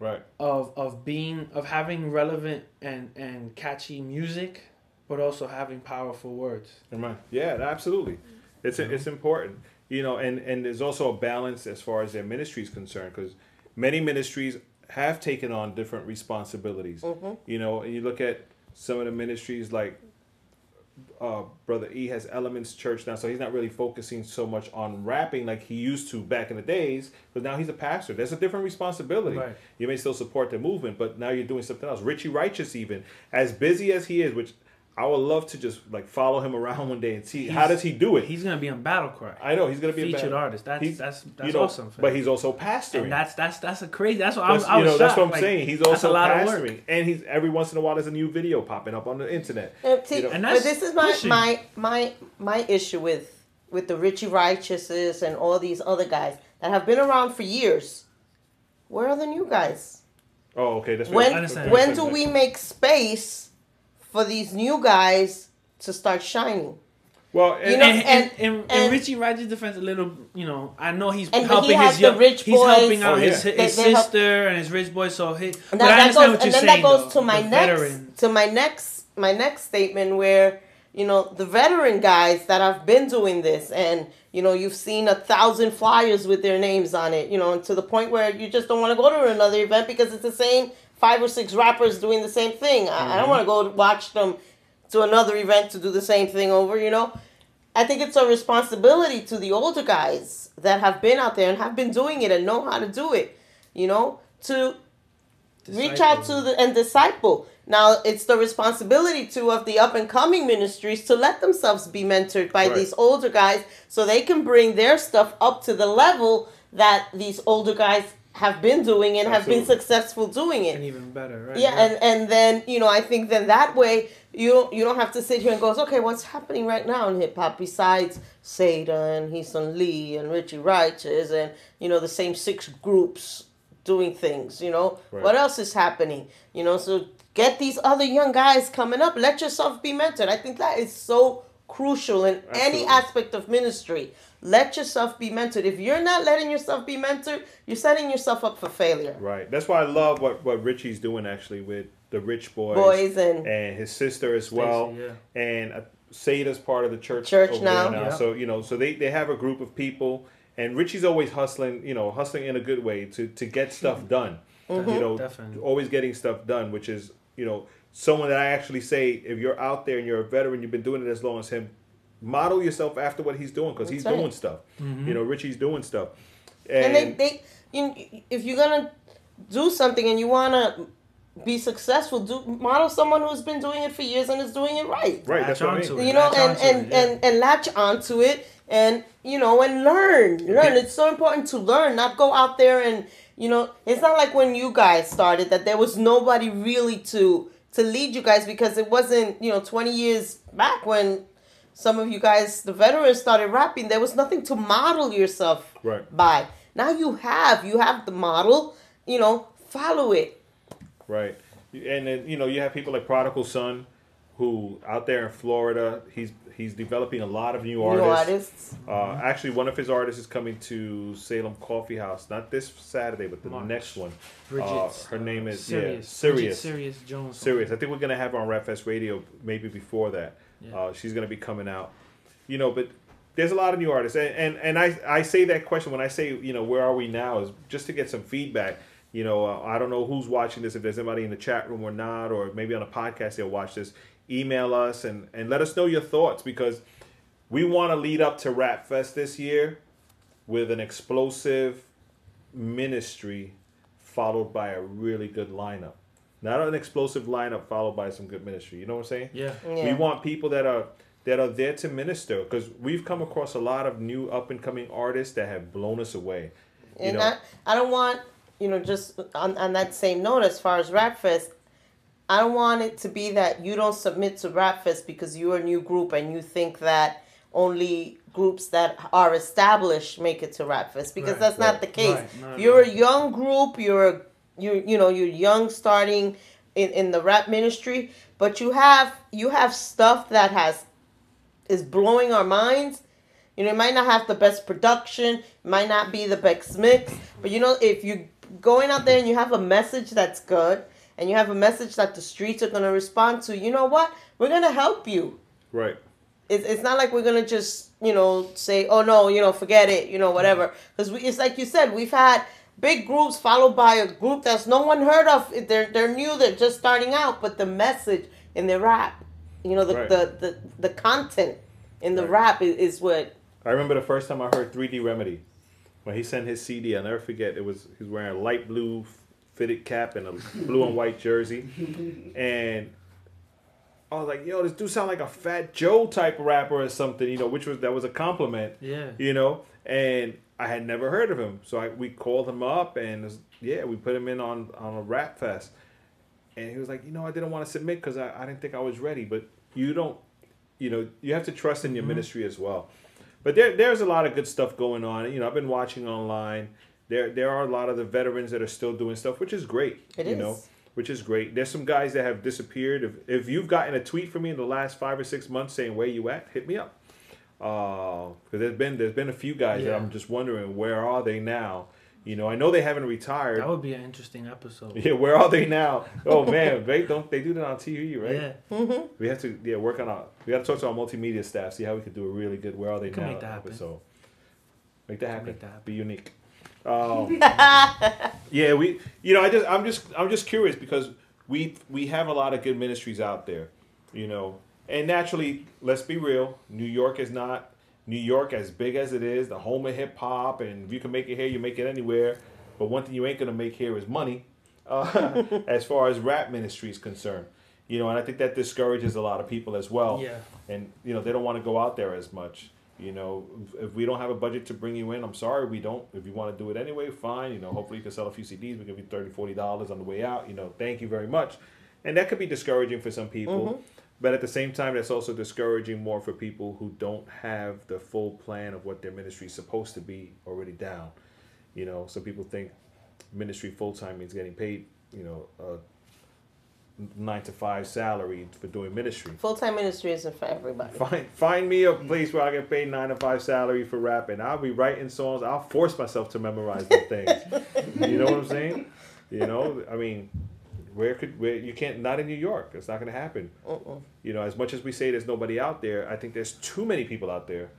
Right.
of of being of having relevant and and catchy music, but also having powerful words.
Am Yeah, absolutely. It's it's important, you know, and and there's also a balance as far as their ministry is concerned, because many ministries have taken on different responsibilities. Mm-hmm. You know, and you look at some of the ministries like uh, Brother E has Elements Church now, so he's not really focusing so much on rapping like he used to back in the days. But now he's a pastor. There's a different responsibility.
Right.
You may still support the movement, but now you're doing something else. Richie Righteous, even as busy as he is, which I would love to just like follow him around one day and see how does he do it.
He's gonna be on Battle Cry.
I know he's gonna be a
featured
bad-
artist. That's
he's-
that's that's
you know,
awesome. fam.
But he's also pastoring.
and that's that's that's a crazy. That's what I was.
That's,
I
you
was
know, that's what I'm
Like,
saying. He's
that's
also
a lot of
pastoring,
work.
and he's every once in a while there's a new video popping up on the internet.
Uh, see,
You know-
And
but this is my,
pushing.
my my my issue with with the Richie Righteouses and all these other guys that have been around for years. Where are the new guys?
Oh, okay. That's
When
understand.
when do we make space for these new guys to start shining?
Well, and,
You know,
and, and,
and-
Richie Rogers defense a little, you know, I know he's
he
helping
has
his young,
rich
he's helping out
Oh,
his, his
They- they help-
sister and his rich boy. So he,
And
but I understand what you're
and then that goes to my next to my next my next statement where you know the veteran guys that have been doing this and you know you've seen a thousand flyers with their names on it you know and to the point where you just don't want to go to another event because it's the same five or six rappers doing the same thing. I, I don't mm-hmm. want to go watch them to another event to do the same thing over you know? I think it's a responsibility to the older guys that have been out there and have been doing it and know how to do it, you know, to reach out to the and disciple. Now it's the responsibility too of the up and coming ministries to let themselves be mentored by
Right.
these older guys so they can bring their stuff up to the level that these older guys have been doing and have been successful. doing it.
And even better, right?
yeah, and and then you know I think then that way you don't you don't have to sit here and go okay what's happening right now in hip hop besides Seda and Heesun Lee and Richie Righteous and you know the same six groups doing things you know?
Right.
what else is happening? You know so get these other young guys coming up. Let yourself be mentored. I think that is so crucial in any aspect of ministry let yourself be mentored if you're not letting yourself be mentored you're setting yourself up for failure
Right. That's why I love what, what Richie's doing actually with the Rich Boys,
boys and
and his sister as well.
yeah.
And uh, Sada's part of the church.
Church
over
now.
there
Yeah.
So you know, so they, they have a group of people, and Richie's always hustling. You know, hustling in a good way to to get stuff done.
Mm-hmm.
You know,
Definitely.
always getting stuff done, which is you know someone that I actually say if you're out there and you're a veteran, you've been doing it as long as him. Model yourself after what he's doing because he's
right.
doing stuff. Mm-hmm. You know, Richie's doing stuff.
and they, they you, if you're gonna do something and you wanna be successful, do model someone who's been doing it for years and is doing it right.
right, that's
Latch
what I mean.
it.
You know, and and,
it, yeah.
and and latch onto it, and you know, and learn, learn. It's so important to learn, not go out there and you know. It's not like when you guys started that there was nobody really to to lead you guys because it wasn't you know 20 years back when some of you guys the veterans started rapping there was nothing to model yourself
Right.
by now you have you have the model you know follow it
Right. And then you know you have people like Prodigal Son, who out there in Florida, he's he's developing a lot of new artists.
new
artists.
artists
Uh, actually, one of his artists is coming to Salem Coffee House, not this Saturday, but the
March.
next one.
Bridget,
Uh, her name is yeah,
Sirius.
Sirius.
Sirius Jones.
Serious. I think we're gonna have her on RapFest Radio maybe before that.
Yeah.
Uh, she's gonna be coming out. You know, but there's a lot of new artists, and and, and I I say that question when I say you know where are we now is just to get some feedback. You know, uh, I don't know who's watching this, if there's anybody in the chat room or not, or maybe on a podcast they'll watch this. Email us and and let us know your thoughts because we want to lead up to Rap Fest this year with an explosive ministry followed by a really good lineup. Not an explosive lineup followed by some good ministry. You know what I'm saying?
Yeah.
We want people that are that are there to minister because we've come across a lot of new up and coming artists that have blown us away. You
and
know,
I, I don't want you know just on, on that same note as far as rap fest i don't want it to be that you don't submit to rap fest because you're a new group and you think that only groups that are established make it to rap fest because
Right,
that's not the case
right. No,
you're
no.
a young group you're a, you you know you're young starting in, in the rap ministry but you have you have stuff that has is blowing our minds you know, it might not have the best production, it might not be the best mix, but you know, if you're going out there and you have a message that's good, and you have a message that the streets are gonna respond to, you know what? We're gonna help you.
right?
It's, it's not like we're gonna just you know say, oh no, you know, forget it, you know, whatever. Because it's like you said, we've had big groups followed by a group that's no one heard of. They're they're new, they're just starting out, but the message in their rap, you know, the
Right.
the, the the content in the
Right.
rap is, is what
I remember the first time I heard 3D Remedy when he sent his CD. I'll never forget. It was he was wearing a light blue fitted cap and a blue and white jersey, and I was like, "Yo, this dude sound like a Fat Joe type rapper or something," you know, which was that was a compliment.
Yeah.
you know, and I had never heard of him, so I, we called him up and was- yeah, we put him in on on a rap fest, and he was like, you know, I didn't want to submit because I, I didn't think I was ready, but you don't, you know, you have to trust in your mm-hmm. ministry as well. But there there's a lot of good stuff going on. You know, I've been watching online. There there are a lot of the veterans that are still doing stuff, which is great.
It
you
is.
know, which is great. There's some guys that have disappeared. If if you've gotten a tweet from me in the last five or six months saying where you at, hit me up. Uh, because there's been there's been a few guys that I'm just wondering where are they now. You know, I know they haven't retired.
That would be an interesting episode.
Yeah, where are they now? Oh man, they don't they do that on TV, right?
Yeah.
We have to yeah work on our we got to talk to our multimedia staff, see how we could do a really good where are they
can
now
make that happen.
episode. Make that happen.
make that happen.
Be unique. Um, yeah, we you know I just I'm just I'm just curious because we we have a lot of good ministries out there, you know, and naturally let's be real, New York is not New York as big as it is, the home of hip hop, and if you can make it here, you make it anywhere. But one thing you ain't gonna make here is money, uh, as far as rap ministry is concerned. You know, and I think that discourages a lot of people as well.
Yeah.
And you know they don't want to go out there as much. You know, if- we don't have a budget to bring you in, I'm sorry, we don't. If you want to do it anyway, fine. You know, hopefully you can sell a few CDs. We give you 30 dollars on the way out. You know, thank you very much. And that could be discouraging for some people. But at the same time, that's also discouraging more for people who don't have the full plan of what their ministry is supposed to be already down. You know, some people think ministry full time means getting paid, you know, a nine to five salary for doing ministry.
Full time ministry isn't for everybody.
Find find me a mm. place where I get paid nine to five salary for rapping. I'll be writing songs. I'll force myself to memorize the things. you know what I'm saying? You know, I mean, where could where you can't not in New York. It's not going to happen.
Mm-mm.
You know, as much as we say there's nobody out there, I think there's too many people out there.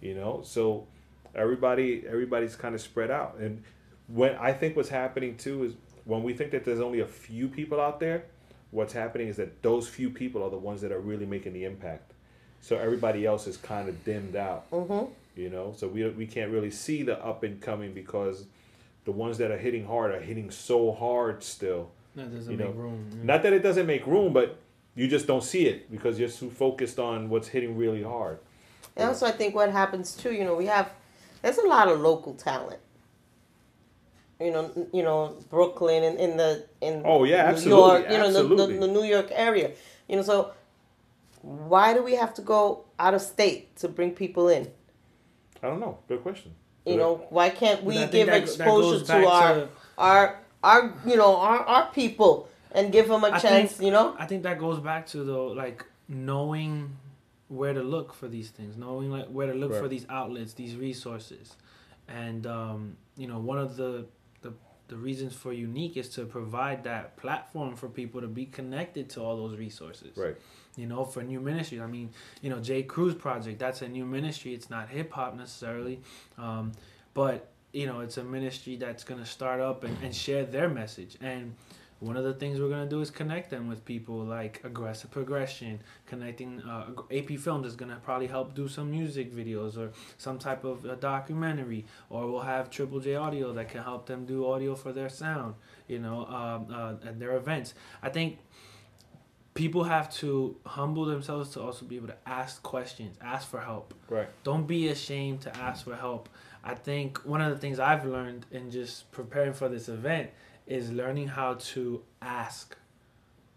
You know, so everybody everybody's kind of spread out. And when I think what's happening too is when we think that there's only a few people out there, what's happening is that those few people are the ones that are really making the impact. So everybody else is kind of dimmed out.
Mm-hmm.
You know, so we we can't really see the up and coming because the ones that are hitting hard are hitting so hard still.
That doesn't
You
make room. yeah.
Not that it doesn't make room, but you just don't see it because you're too focused on what's hitting really hard.
And also, I think what happens too, you know, we have there's a lot of local talent. You know, you know, Brooklyn and in the in
Oh, yeah,
New
absolutely,
York, you know, the,
absolutely.
the, the New York area. You know, so why do we have to go out of state to bring people in?
I don't know. Good question.
You know, why can't we
But I think
give
that- that
exposure
goes
to
back
our
to-
our our you know our our people and give them a
I
chance?
think-
you know,
I think that goes back to though, like knowing where to look for these things, knowing like where to look for these outlets, these resources, and um, you know one of the, the the reasons for unique is to provide that platform for people to be connected to all those resources.
Right.
You know, for new ministry. I mean, you know, J. Cruz project. That's a new ministry. It's not hip hop necessarily, um, but you know, it's a ministry that's gonna start up and, and share their message. And one of the things we're gonna do is connect them with people like aggressive progression. Connecting uh, ap films is gonna probably help do some music videos or some type of a documentary. Or we'll have triple j audio that can help them do audio for their sound you know um, uh, at their events. I think people have to humble themselves to also be able to ask questions ask for help
Right.
don't be ashamed to ask for help. I think one of the things I've learned in just preparing for this event is learning how to ask.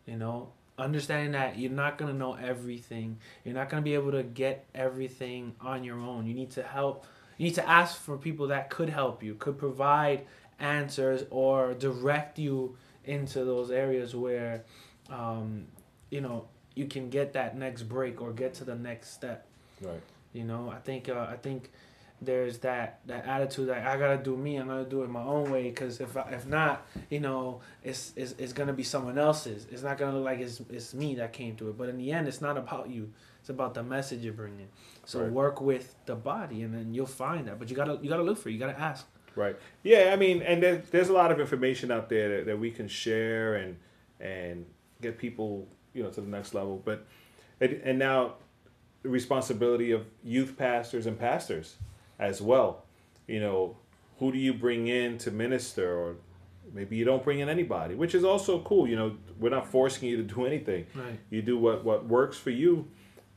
You know, understanding that you're not going to know everything. You're not going to be able to get everything on your own. You need to help. You need to ask for people that could help you, could provide answers or direct you into those areas where, um, you know, you can get that next break or get to the next step.
Right.
You know, I think uh, I think there's that that attitude that I gotta do me. I'm gonna do it my own way. Because if I, if not, you know, it's, it's it's gonna be someone else's. It's not gonna look like it's it's me that came to it. But in the end, it's not about you. It's about the message you're bringing. So
Right.
work with the body, and then you'll find that. But you gotta you gotta look for it. You gotta ask.
Right. Yeah, I mean, and there, there's a lot of information out there that, that we can share and and get people, you know, to the next level. But and, and now the responsibility of youth pastors and pastors as well. You know, who do you bring in to minister or maybe you don't bring in anybody, which is also cool. You know, we're not forcing you to do anything.
Right.
You do what what works for you,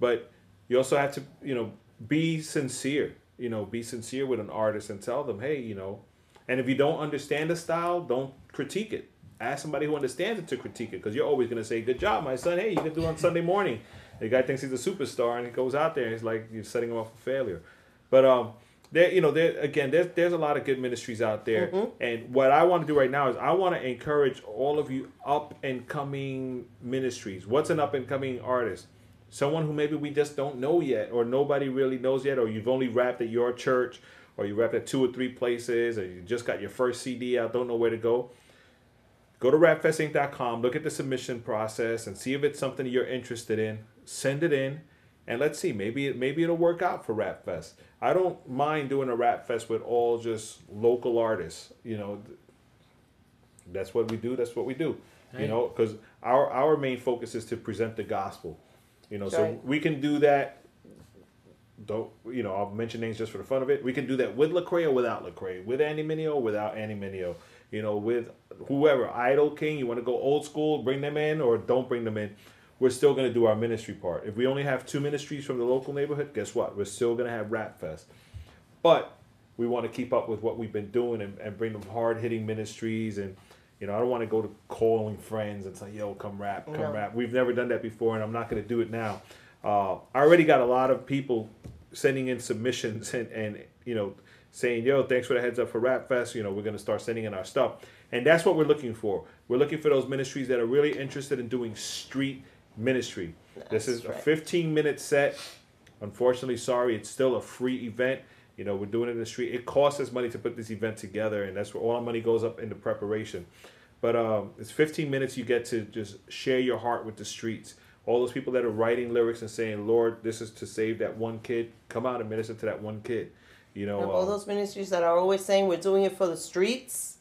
but you also have to, you know, be sincere. You know, be sincere with an artist and tell them, hey, you know, and if you don't understand the style, don't critique it. Ask somebody who understands it to critique it, because you're always gonna say, "Good job, my son. Hey, you can do it on Sunday morning." The guy thinks he's a superstar, and he goes out there and he's like, you're setting him up for failure. But um, there, you know, there again, there's there's a lot of good ministries out there, and what I want to do right now is I want to encourage all of you up and coming ministries. What's an up and coming artist? Someone who maybe we just don't know yet, or nobody really knows yet, or you've only rapped at your church, or you rapped at two or three places, or you just got your first CD out, don't know where to go. Go to rapfestinc.com, look at the submission process, and see if it's something you're interested in. Send it in, and let's see. Maybe it maybe it'll work out for Rap Fest. I don't mind doing a Rap Fest with all just local artists. You know, that's what we do. That's what we do. You know, because our our main focus is to present the gospel. You know, so we can do that. Don't you know? I'll mention names just for the fun of it. We can do that with Lecrae or without Lecrae, with Andy Mineo, without Andy Mineo. You know, with whoever Idol King. You want to go old school, bring them in, or don't bring them in. we're still going to do our ministry part. If we only have two ministries from the local neighborhood, guess what? We're still going to have Rap Fest. But we want to keep up with what we've been doing and, and bring them hard hitting ministries. And, you know, I don't want to go to calling friends and say, yo, come rap, come
No.
rap. We've never done that before, and I'm not going to do it now. Uh, I already got a lot of people sending in submissions and, and you know, saying, yo, thanks for the heads up for Rap Fest. You know, we're going to start sending in our stuff. And that's what we're looking for. We're looking for those ministries that are really interested in doing street ministry. this is
right.
a 15 minute set. Unfortunately, sorry, it's still a free event. You know, we're doing it in the street. It costs us money to put this event together, and that's where all our money goes up into preparation. But um, it's 15 minutes you get to just share your heart with the streets. All those people that are writing lyrics and saying, Lord, this is to save that one kid, come out and minister to that one kid. You know,
And all
um,
those ministries that are always saying we're doing it for the streets,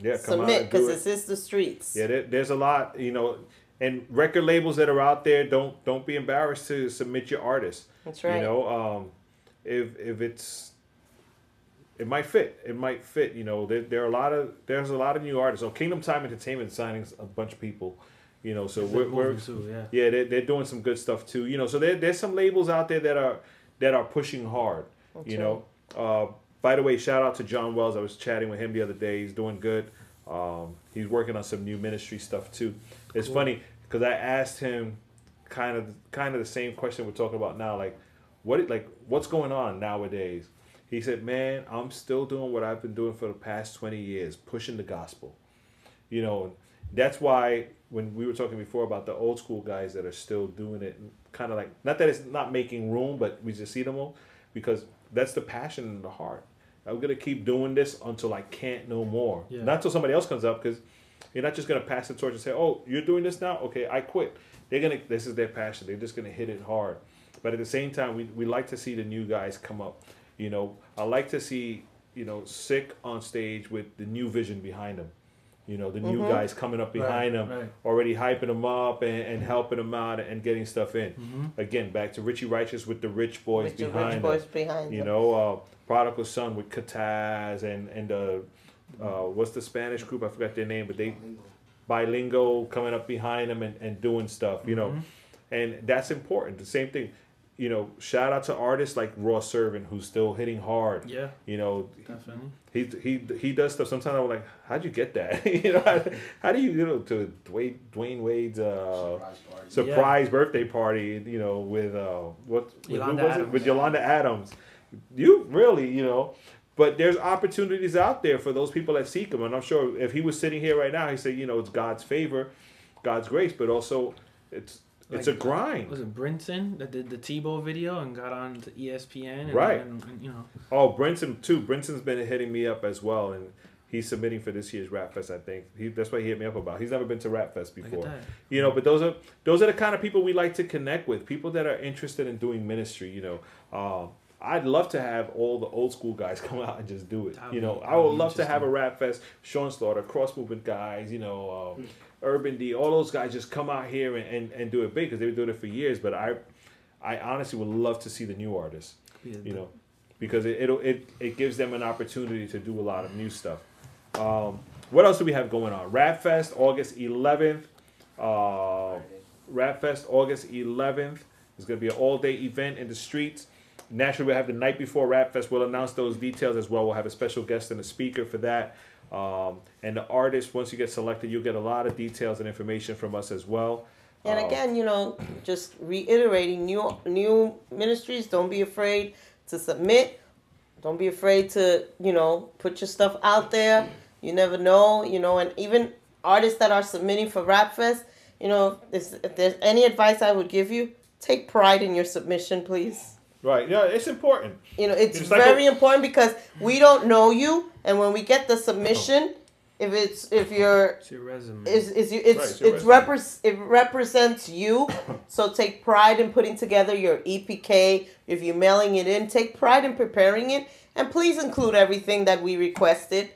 yeah, come out
submit because
it.
this is the streets.
Yeah, there, there's a lot, you know, and record labels that are out there don't don't be embarrassed to submit your artist.
That's right.
You know, um, if if it's it might fit. It might fit. You know, there, there are a lot of there's a lot of new artists. So Kingdom Time Entertainment signing a bunch of people. You know, so we're, we're
too, yeah.
yeah they're, they're doing some good stuff too. You know, so there, there's some labels out there that are that are pushing hard. you know, uh, by the way, shout out to John Wells. I was chatting with him the other day. He's doing good. Um, he's working on some new ministry stuff too. It's funny because I asked him kind of kind of the same question we're talking about now, like what like what's going on nowadays. He said, "Man, I'm still doing what I've been doing for the past 20 years, pushing the gospel." You know, that's why when we were talking before about the old school guys that are still doing it, kind of like not that it's not making room, but we just see them all because that's the passion in the heart. I'm gonna keep doing this until I can't no more.
Yeah.
Not until somebody else comes up because you're not just gonna pass the torch and say, "Oh, you're doing this now? Okay, I quit." They're gonna. This is their passion. They're just gonna hit it hard. But at the same time, we, we like to see the new guys come up. You know, I like to see you know sick on stage with the new vision behind them. You know, the new
Mm-hmm.
guys coming up behind them,
right.
already hyping them up and, and helping them out and getting stuff in.
Mm-hmm.
Again, back to Richie Righteous with the rich boys
With the
behind
rich
them.
boys behind
You
them.
know, uh, Prodigal Son with Kataz and and uh, uh, what's the Spanish group? I forgot their name, but they bilingual coming up behind them and, and doing stuff. You know, and that's important. The same thing. You know, shout out to artists like Ross Servant who's still hitting hard.
Yeah,
You know,
definitely.
he he he does stuff. Sometimes I'm like, how'd you get that? you know, how, how do you you know to Dwyane Dwyane Wade's uh, surprise birthday party? You know, with uh, what with, who
Yolanda
was it?
Adams.
With Yolanda Adams. You really, you know. But there's opportunities out there for those people that seek him, and I'm sure if he was sitting here right now, he'd say, you know, it's God's favor, God's grace, but also it's it's a
Like,
grind.
Was it Brinson that did the Tebow video and got on to ESPN? And,
Right.
And, and, you know,
Oh, Brinson too. Brinson's been hitting me up as well, and he's submitting for this year's Rap Fest. I think he, that's what he hit me up about. He's never been to Rap Fest before. You know, but those are those are the kind of people we like to connect with. People that are interested in doing ministry. You know, um, I'd love to have all the old school guys come out and just do it.
That'd
You know,
be-
I
that'd
love to have a. Rap Fest. Sean Slaughter, Cross Movement guys. You know, um, Urban D. All those guys just come out here and, and, and do it big because they've been doing it for years. But I, I honestly would love to see the new artists
Yeah,
you know, because it it'll, it it gives them an opportunity to do a lot of new stuff. Um, what else do we have going on? Rap Fest, August 11th. Uh, Rap Fest, August 11th. It's going to be an all day event in the streets. Naturally, we have the night before Rap Fest. We'll announce those details as well. We'll have a special guest and a speaker for that. Um, and the artist, once you get selected, you'll get a lot of details and information from us as well.
And
Uh,
again, you know, just reiterating new new ministries, don't be afraid to submit. Don't be afraid to, you know, put your stuff out there. You never know, you know, and even artists that are submitting for Rap Fest, you know, if, if there's any advice I would give you, take pride in your submission, please.
Right. Yeah, it's important.
You know, it's
It's like
very
a-
important because we don't know you, and when we get the submission, if it's if you're
It's your resume.
is is you
Right,
it's
it's your
it's
resume.
it represents you so take pride in putting together your epk if you're mailing it in take pride in preparing it and please include everything that we requested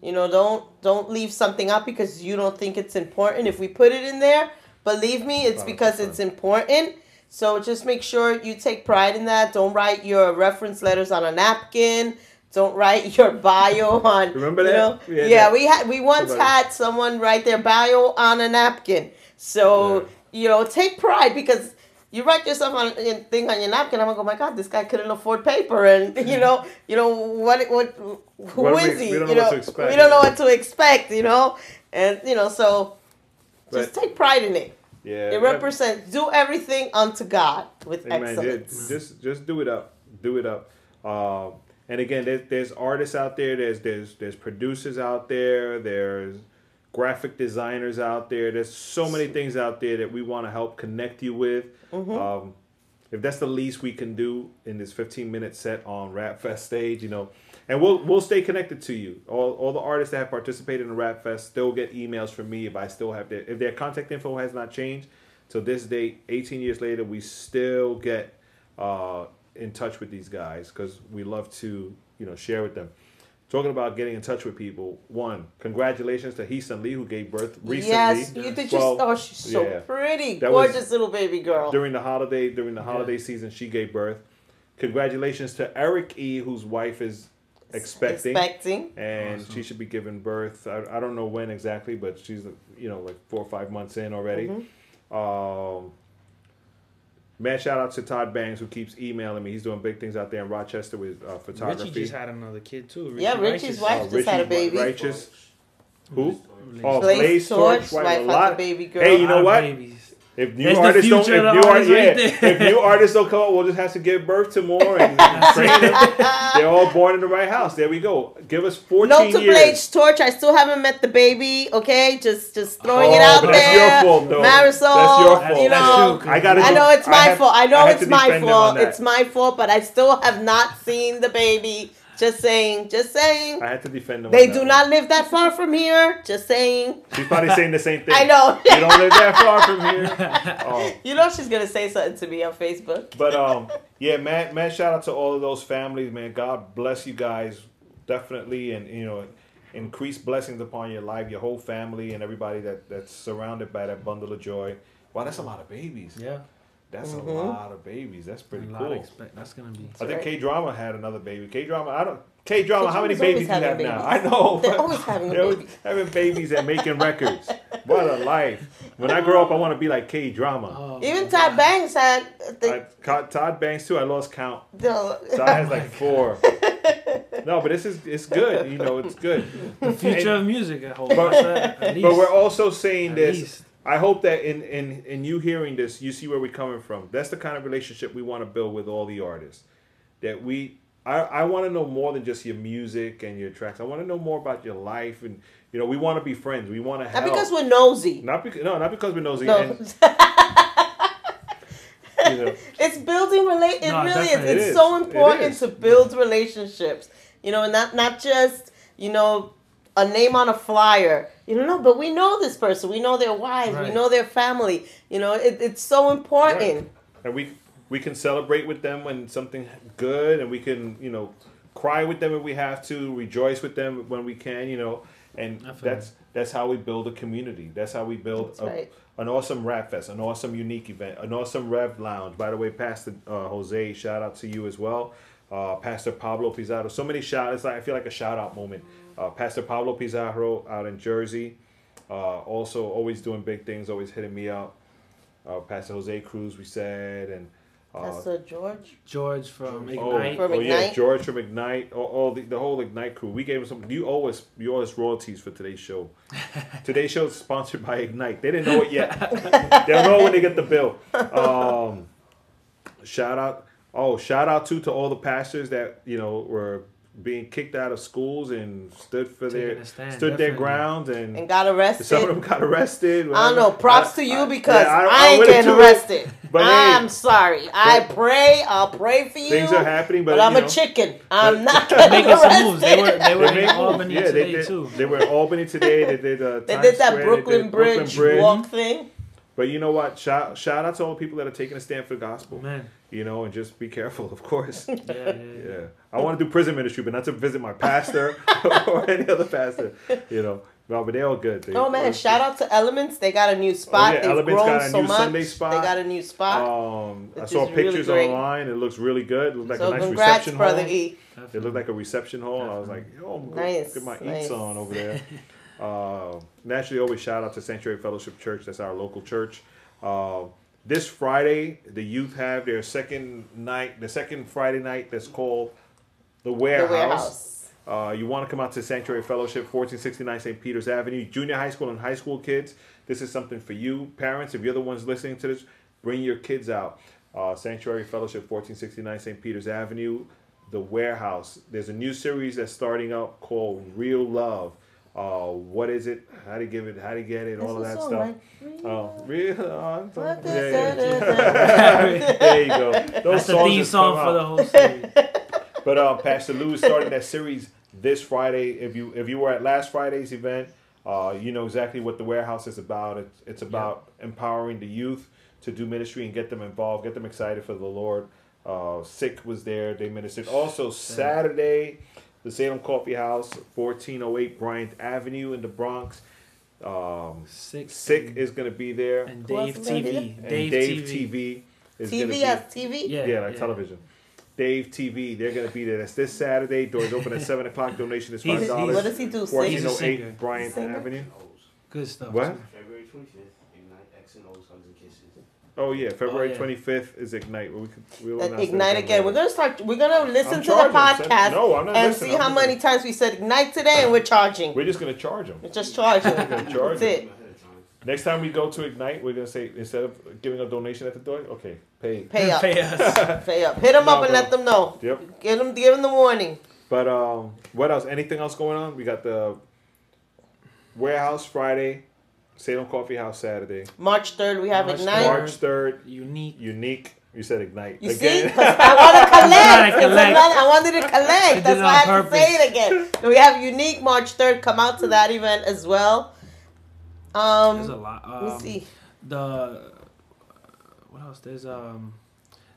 you know don't don't leave something out because you don't think it's important if we put it in there believe me it's because it's important so just make sure you take pride in that don't write your reference letters on a napkin don't write your bio on.
Remember
you
that?
know?
We
Yeah,
that.
we had we once
Somebody-
had someone write their bio on a napkin. So
Yeah.
you know, take pride because you write yourself on a thing on your napkin. I'm gonna go, my God, this guy couldn't afford paper, and you know, you know what what who
What
is
we-
he?
we don't
you
know
know,
what to expect.
we don't know what to expect. You know, and you know, so just take pride in it.
Yeah.
It represents do everything unto God with
man,
excellence.
ju- just just do it up, do it up. Um, and again, there's, there's artists out there. There's there's there's producers out there. There's graphic designers out there. There's so many things out there that we want to help connect you with.
Mm-hmm.
Um, if that's the least we can do in this 15 minute set on Rap Fest stage, you know, and we'll we'll stay connected to you. All, all the artists that have participated in the Rap Fest still get emails from me if I still have their if their contact info has not changed. To this date, 18 years later, we still get uh, in touch with these guys because we love to you know share with them. Talking about getting in touch with people. One, congratulations to Heesun Lee who gave birth recently.
Yes, you did just. Oh, she's so
yeah.
pretty,
That
gorgeous little baby girl.
during the holiday during the holiday season she gave birth congratulations to eric e whose wife is expecting
Expecting.
and she should be giving birth I, I don't know when exactly but she's you know like four or five months in already
Mm-hmm.
um man shout out to todd Bangs who keeps emailing me he's doing big things out there in rochester with uh, photography
Richie just had another kid too. Richie
Yeah, Richie's
Righteous.
wife
Uh,
just had a baby.
righteous who
Blaze
oh
Blaze
blaze
Torch,
torch right,
wife
a
had
lot
the baby girl.
hey you know what
babies.
If new
There's
artists don't, if new
the
artists, yeah,
right
if new artists don't come up, we'll just have to give birth to more and, and train them. They're all born in the right house. There we go. Give us fourteen
No to
years.
Blaze Torch. I still haven't met the baby. Okay, just just throwing it
Oh,
out
but
there.
that's your fault, though.
Marisol,
That's your fault.
you
That's
know,
true.
I gotta.
I know it's my
have-
fault. I know
have
it's my
defend them on
fault. It's my fault, but I still have not seen the baby. Just saying. Just saying.
I had to defend them.
They
on that
do
one.
not live that far from here. Just saying.
She's probably saying the same thing.
I know.
You don't live that far from here. Oh.
You know she's gonna say something to me on Facebook.
But um, yeah, man, man, shout out to all of those families, man. God bless you guys, definitely, and you know, increase blessings upon your life, your whole family, and everybody that that's surrounded by that bundle of joy. Wow, that's a lot of babies.
Yeah.
That's
Mm-hmm.
a lot of babies. That's pretty
A lot
cool.
expect. That's gonna be.
I think. K Drama had another baby. K Drama, I don't. K Drama, how many babies do you have
having
now? I know.
They're always having
they're always
babies.
having babies and making records. What a life! When I grow up, I want to be like K Drama.
Oh,
Even Todd Banks had the,
I, Todd Banks too. I lost count.
the
Todd has like four. No, but this is it's good. You know, it's good.
the future
And-
of music. I hope.
But-
At least.
But we're also saying
At
this.
least.
I hope that in, in in you hearing this, you see where we're coming from. That's the kind of relationship we want to build with all the artists. That we, I, I want to know more than just your music and your tracks. I want to know more about your life, and you know, we want to be friends. We want to
not
help.
because we're nosy.
not because no, not because we're nosy.
No.
And, you know,
It's building relate. It
No,
really is. It's
It is.
so important to build relationships. You know, and not not just you know a name on a flyer. You know, but we know this person. We know their wives. We know their family. You know, it, it's so important.
and we we can celebrate with them when something good, and we can you know cry with them if we have to, rejoice with them when we can, you know, and
Definitely.
that's that's how we build a community. That's how we build a,
right.
an awesome rap fest, an awesome unique event, an awesome Rev Lounge. By the way, Pastor uh, Jose, shout out to you as well. Uh, Pastor Pablo Pizarro. So many shout. It's like I feel like a shout out moment. Uh, Pastor Pablo Pizarro out in Jersey. Uh, also, always doing big things. Always hitting me up. Uh, Pastor Jose Cruz, we said, and uh,
That's uh, George.
George from
Oh,
From
oh yeah,
Ignite?
George from Ignite, all, all the, the whole Ignite crew. We gave him some. You owe us, you owe us royalties for today's show. today's show is sponsored by Ignite. They didn't know it yet. They'll know when they get the bill. Um, shout out, oh, shout out to to all the pastors that you know were being kicked out of schools and stood for
Taking
their
stand,
stood their
definitely.
grounds and.
And got arrested.
some of them got arrested.
I don't know. Props to you because
yeah,
I, ain't
with it
getting arrested.
But hey,
I'm sorry. I pray. I'll pray for you.
things are happening, but,
But, I'm
you
a chicken. I'm
but-
not getting
Making
arrested.
some moves. They were they were in Albany
moves. Yeah,
today
they did.
too.
They were in Albany today. They did. Uh,
They did that
Square, they
Brooklyn,
did
Bridge,
Bridge.
walk thing.
But you know what? Shout shout out to all the people that are taking a stand for the gospel.
Man,
You know, and just be careful, of course.
yeah, yeah, yeah.
yeah, I want to do prison ministry, but not to visit my pastor or any other pastor. You know, Well, but they're all good. They,
Oh man, shout out to Elements. They got a new spot.
Oh, yeah,
They've
Elements
grown
got a
so
new
much.
Sunday spot.
They got a new spot.
Um, I saw
is really
pictures online. It looks really good. It looked like
so
a nice
congrats,
reception
brother
hall.
E.
It looked like a reception hall. and I was like, yo, I'm gonna
Nice,
get my
nice.
eats on over there. uh, naturally, always shout out to Sanctuary Fellowship Church. That's our local church. Uh, this Friday, the youth have their second night, the second Friday night that's called the
The
Warehouse.
warehouse.
Uh, you want to come out to Sanctuary Fellowship, 1469 St. Peter's Avenue, junior high school and high school kids. This is something for you, parents. If you're the ones listening to this, bring your kids out. Uh, Sanctuary Fellowship, 1469 St. Peter's Avenue, The Warehouse. There's a new series that's starting up called Real Love. Uh, what is it? How to give it? How to get it? all of that
a
stuff.
song, right?
Oh, real. love.
What
Yeah, yeah. there you go. Those
That's the theme
just
song
come
for the whole series.
But uh, Pastor Lou is starting that series this Friday. If you if you were at last Friday's event, uh, you know exactly what the warehouse is about. It's it's about empowering the youth to do ministry and get them involved, get them excited for the Lord. Uh, Sick was there; they ministered. Also Saturday, the Salem Coffee House, fourteen oh eight Bryant Avenue in the Bronx. Um,
Six.
Sick
and,
is going to be there,
and Dave
is gonna be
TV.
and
Dave,
Dave
TV.
TV is going to
TV
be
as TV.
Yeah,
yeah, like television. Dave TV, they're gonna be there. That's this Saturday. Doors open at seven o'clock. Donation is
He's-
five
he's-
dollars.
What does he do?
Fourteen
He's
Sing?
a
oh
singer.
eight Bryant Avenue.
Good stuff.
What?
February 25th, Ignite X and O's Hugs and Kisses.
Oh yeah, February
yeah.
twenty fifth is Ignite. We could we'll
ignite
that
again. We're gonna start. We're gonna listen
I'm
to the
charging, son.
podcast
No, I'm not
and
listening.
see
I'm
how
just-
many times we said ignite today, and we're charging.
We're just gonna charge them.
We're just charging.
gonna charge
That's it.
Ahead of time.
Next time we go to Ignite, we're gonna say instead of giving a donation at the door, okay, pay.
Pay up.
Pay us.
Pay up. Hit them
No,
up and
bro.
let them know.
Yep.
Give them. Give them the warning.
But um, what else? Anything else going on? We got the warehouse Friday, Salem Coffee House Saturday,
March third, we have
March
ignite.
March third,
Unique.
unique. You said Ignite
You see, I want to collect.
Trying to
It's
collect.
another- I wanted to collect.
it
That's why I had to say it again. We have unique March third. Come out to that event as well. Um,
There's a lot.
let me
Um,
see.
the what else? There's um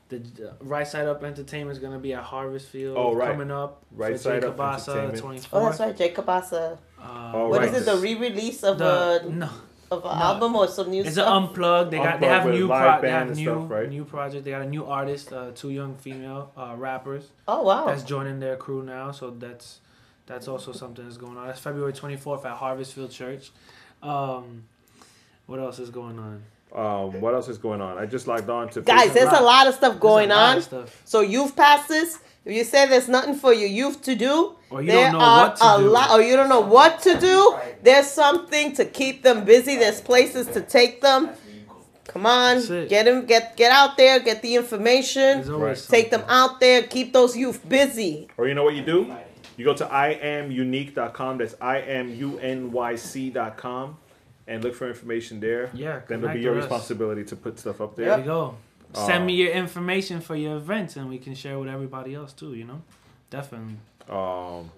the uh, Right Side Up Entertainment is gonna be at Harvest Field
Oh, right.
coming up.
Right
for
Side
Jay
Up
Cabasa,
Entertainment.
24th.
Oh, that's right, Jacob Asa.
Uh,
Oh,
What is
right.
it? The re-release of
the,
a
no,
of an
no.
album or some new
it's an unplugged. They got they have new pro- they have new
stuff, right?
new project. They got a new artist, uh, two young female uh, rappers
oh wow.
that's joining their crew now. So that's that's also something that's going on. That's February 24th at Harvest Field Church. Um, what else is going on?
Um, what else is going on? I just logged on to
Guys,
Facebook.
there's a lot of stuff going
a lot
on.
of stuff.
So youth passes. If you say there's nothing for your youth to do,
Or you
there
don't know
are
what to
a
do.
lot, or you don't know what to do. There's something to keep them busy. There's places to take them. Come on, get them, get get out there, get the information,
always
take them out there, keep those youth busy.
Or you know what you do? You go to iamunique.com. That's imunyc.com and look for information there.
Yeah,
Then it'll be your
us.
responsibility to put stuff up
There
there.
we go.
Uh,
Send me your information for your events, and we can share with everybody else too. You know, definitely.
Um,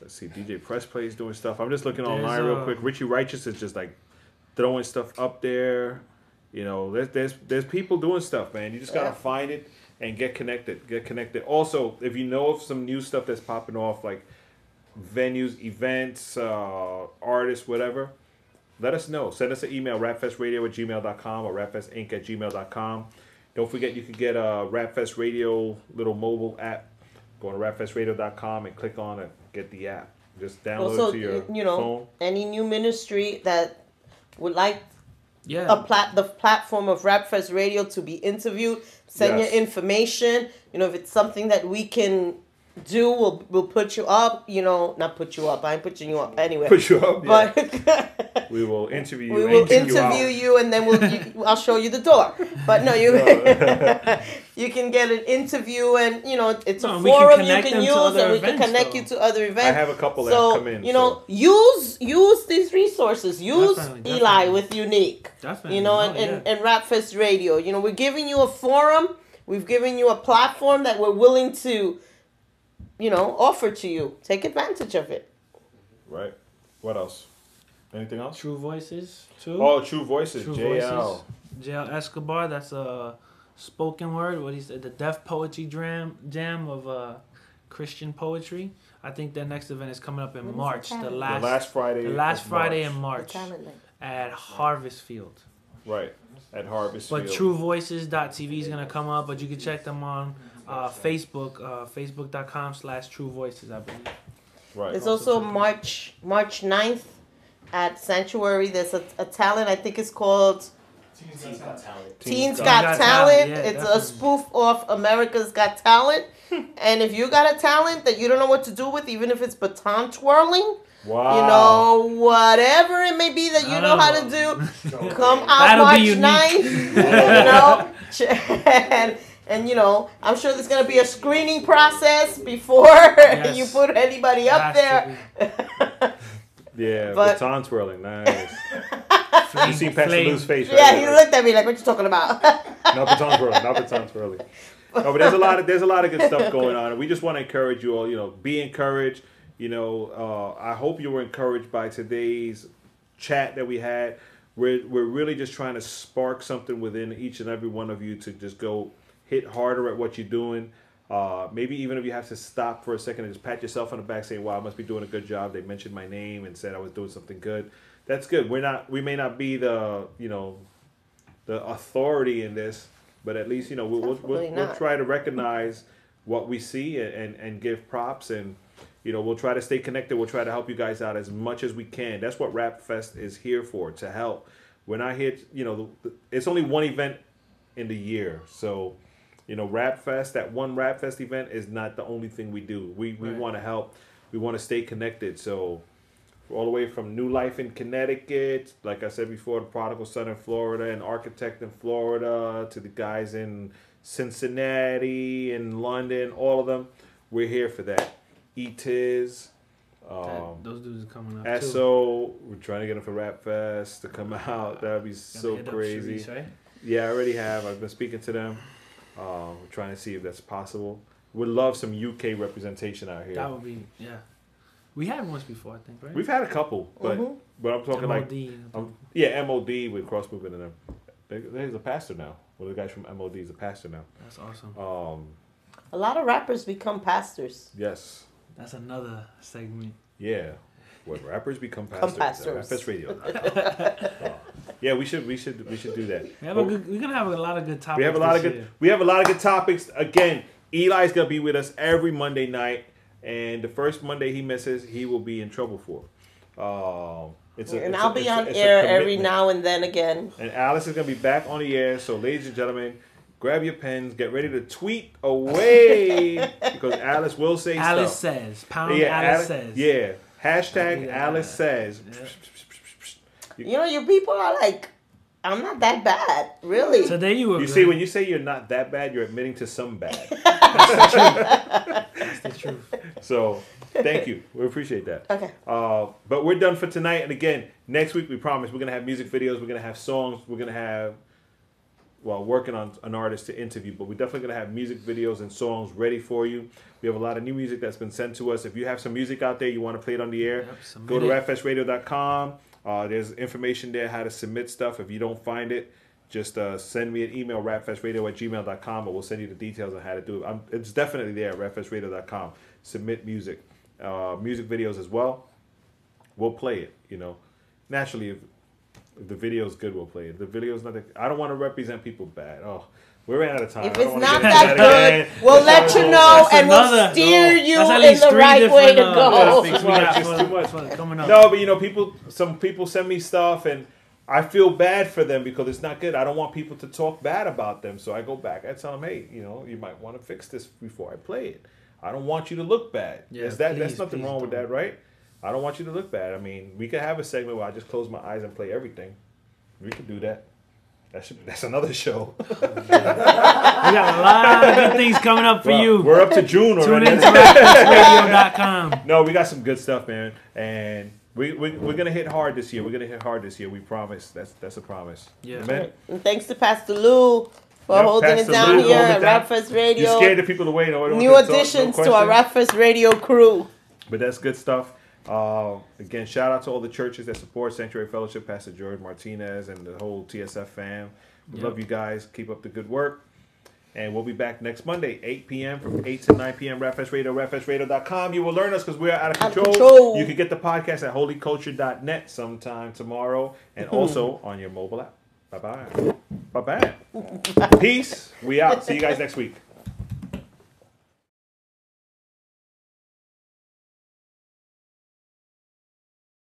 let's see, DJ Press Play is doing stuff. I'm just looking
There's,
online real quick. Richie Righteous is just like throwing stuff up there. You know, there's there's there's people doing stuff, man. You just gotta
Yeah.
find it and get connected. Get connected. Also, if you know of some new stuff that's popping off, like venues, events, uh, artists, whatever, let us know. Send us an email, rapfestradio at gmail.com or rapfestinc at gmail.com. Don't forget you can get a Rapfest Radio little mobile app. Go on rapfestradio.com and click on it. Get the app. Just download
Also,
it to your
you you know,
phone.
any new ministry that would like
Yeah.
a plat the platform of Rapfest Radio to be interviewed. Send
Yes.
your information. You know, if it's something that we can do, we'll we'll put you up. You know, not put you up. I ain't putting you up anyway.
Put you up. yeah. We will interview you.
we
and
will
kick you
interview you, and then we'll you, I'll show you the door. But no, you you can get an interview, and you know it's
No,
a
and we can
forum you can use, and we can connect
though.
you to other events.
I have a couple that
so
have come in.
you know,
so-
use use these resources. Use
Definitely,
Eli
definitely.
with Unique.
Definitely.
You know,
No,
and, oh, and,
yeah.
and Rapfest Radio. You know, we're giving you a forum. We've given you a platform that we're willing to, you know, offer to you. Take advantage of it.
right. What else? Anything else?
True Voices too.
Oh, True Voices.
True
JL.
Voices. JL Escobar. That's a spoken word. What he said, the Def Poetry Jam Jam of uh, Christian poetry. I think their next event is coming up in
When is
March. The?
The
last,
last Friday.
the last
of
Friday
March.
in March
talent night.
at Harvest Field.
Right. At Harvest
But
Field.
TrueVoices.tv is gonna come up, but you can check them on uh, Facebook, uh, Facebook.com slash True Voices, I believe.
Right.
There's also March March 9th at Sanctuary. There's a, a talent. I think it's called
Teens got talent.
Teens
Got
Got,
Got
Talent.
Talent, yeah,
it's a spoof off America's Got Talent. and if you got a talent that you don't know what to do with, even if it's baton twirling,
Wow.
you know, whatever it may be that you know how to do, come out
That'll be
March
unique.
9th. you know, and, and you know, I'm sure there's gonna be a screening process before you put anybody up
Has
there.
Yeah.
But-
baton twirling. Nice. You seen Pastor Lou's face, right?
yeah, he looked at me like, "What you talking about?"
not baton twirling. Not baton twirling. No, but there's a lot of there's a lot of good stuff going on, and we just want to encourage you all. You know, be encouraged. You know, uh, I hope you were encouraged by today's chat that we had. We're we're really just trying to spark something within each and every one of you to just go hit harder at what you're doing. Uh, maybe even if you have to stop for a second and just pat yourself on the back, saying, "Wow, I must be doing a good job." They mentioned my name and said I was doing something good. That's good. We're not. We may not be the you know the authority in this, but at least you know we'll, we'll, we'll, we'll try to recognize what we see and, and, give props and you know we'll try to stay connected. We'll try to help you guys out as much as we can. That's what Rap Fest is here for to help. We're not here. To, you know, the, it's only one event in the year, so you know Rap Fest. That one Rap Fest event is not the only thing we do. We we
Right.
want to help. We want to stay connected. So all the way from New Life in Connecticut, like I said before, the Prodigal Son in Florida, and Architect in Florida, to the guys in Cincinnati and London, all of them. We're here for that. ETIZ,
That-
um,
those dudes are coming up.
SO, we're trying to get them for Rap Fest to come out. That would be so crazy.
Sharice, right?
Yeah, I already have. I've been speaking to them. Uh, we're trying to see if that's possible. Would love some UK representation out here.
That would be yeah. We had once before, I think, right?
We've had a couple, but
Mhm.
but I'm talking like
MOD.
um, yeah, MOD with cross movement and them. There- There's a pastor now. One of the guys from MOD is a pastor now.
That's awesome.
Um,
a lot of rappers become pastors.
yes,
That's another segment.
yeah. When rappers become
Become
pastors,
pastors.
Fest Radio. Uh, yeah, we should we should we should do that.
We have a good, we're gonna have a lot of good topics.
We have a lot of good.
year.
We have a lot of good topics. Again, Eli's gonna be with us every Monday night, and the first Monday he misses, he will be in trouble for. Um, it's a,
and
it's
I'll
a-
be
it's
on
a
air every now and then again.
And Alice is gonna be back on the air. So, ladies and gentlemen, grab your pens, get ready to tweet away because Alice will say
Alice
stuff.
says. Pound
yeah,
Alice
Alice
says.
Yeah. Hashtag Alice says.
You know, you people are like, I'm not that bad, really.
So there you were.
You see, when you say you're not that bad, you're admitting to some bad.
That's the truth. That's the truth.
So, thank you. We appreciate that.
okay.
Uh, but we're done for tonight. And again, next week we promise we're gonna have music videos. We're gonna have songs. We're gonna have well working on an artist to interview. But we're definitely gonna have music videos and songs ready for you. We have a lot of new music that's been sent to us. If you have some music out there you want to play it on the air,
Yep,
go to
it.
rfsradio.com. Uh, there's information there how to submit stuff. If you don't find it, just uh, send me an email, rapfestradio at gmail.com, and we'll send you the details on how to do it. I'm, it's definitely there at rapfestradio.com. Submit music, uh, music videos as well. We'll play it, you know. Naturally, if, if the video's good, we'll play it. The video's not. that- I don't want to represent people bad. Oh, we ran out of time.
If it's not
get
that good,
again.
we'll let you know
That's
and we'll steer
no,
you in the right way to
different, uh,
go.
things much,
got
too much.
coming up.
No, but you know, people. Some people send me stuff, and I feel bad for them because it's not good. I don't want people to talk bad about them, so I go back. I tell them, hey, you know, you might want to fix this before I play it. I don't want you to look bad.
Yeah,
Is that that's nothing wrong with
don't.
that, right? I don't want you to look bad. I mean, we could have a segment where I just close my eyes and play everything. We could do that. That should, that's another show.
We got a lot of good things coming up for
Well,
you.
We're up to June
Tune
already.
in to rapfestradio.com.
No, we got some good stuff, man, and we, we we're gonna hit hard this year. We're gonna hit hard this year. We promise. That's that's a promise.
Yeah.
Amen.
And thanks to Pastor Lou for
Yep,
holding
Pastor
it down
Lou
here
holding it
at
down.
Rap Fest
You
Radio.
scared the people away. No,
New additions to our Rap Fest Radio crew.
But that's good stuff. Uh, again, shout out to all the churches that support Sanctuary Fellowship, Pastor George Martinez, and the whole TSF fam. We
Yep.
love you guys. Keep up the good work. And we'll be back next Monday, 8 p.m. from 8 to 9 p.m. RefS Radio, RefSRadio.com. You will learn us because we're out of
Out of
control.
control.
You can get the podcast at holyculture.net sometime tomorrow and also on your mobile app. Bye bye. Bye bye. Peace. We out. See you guys next week.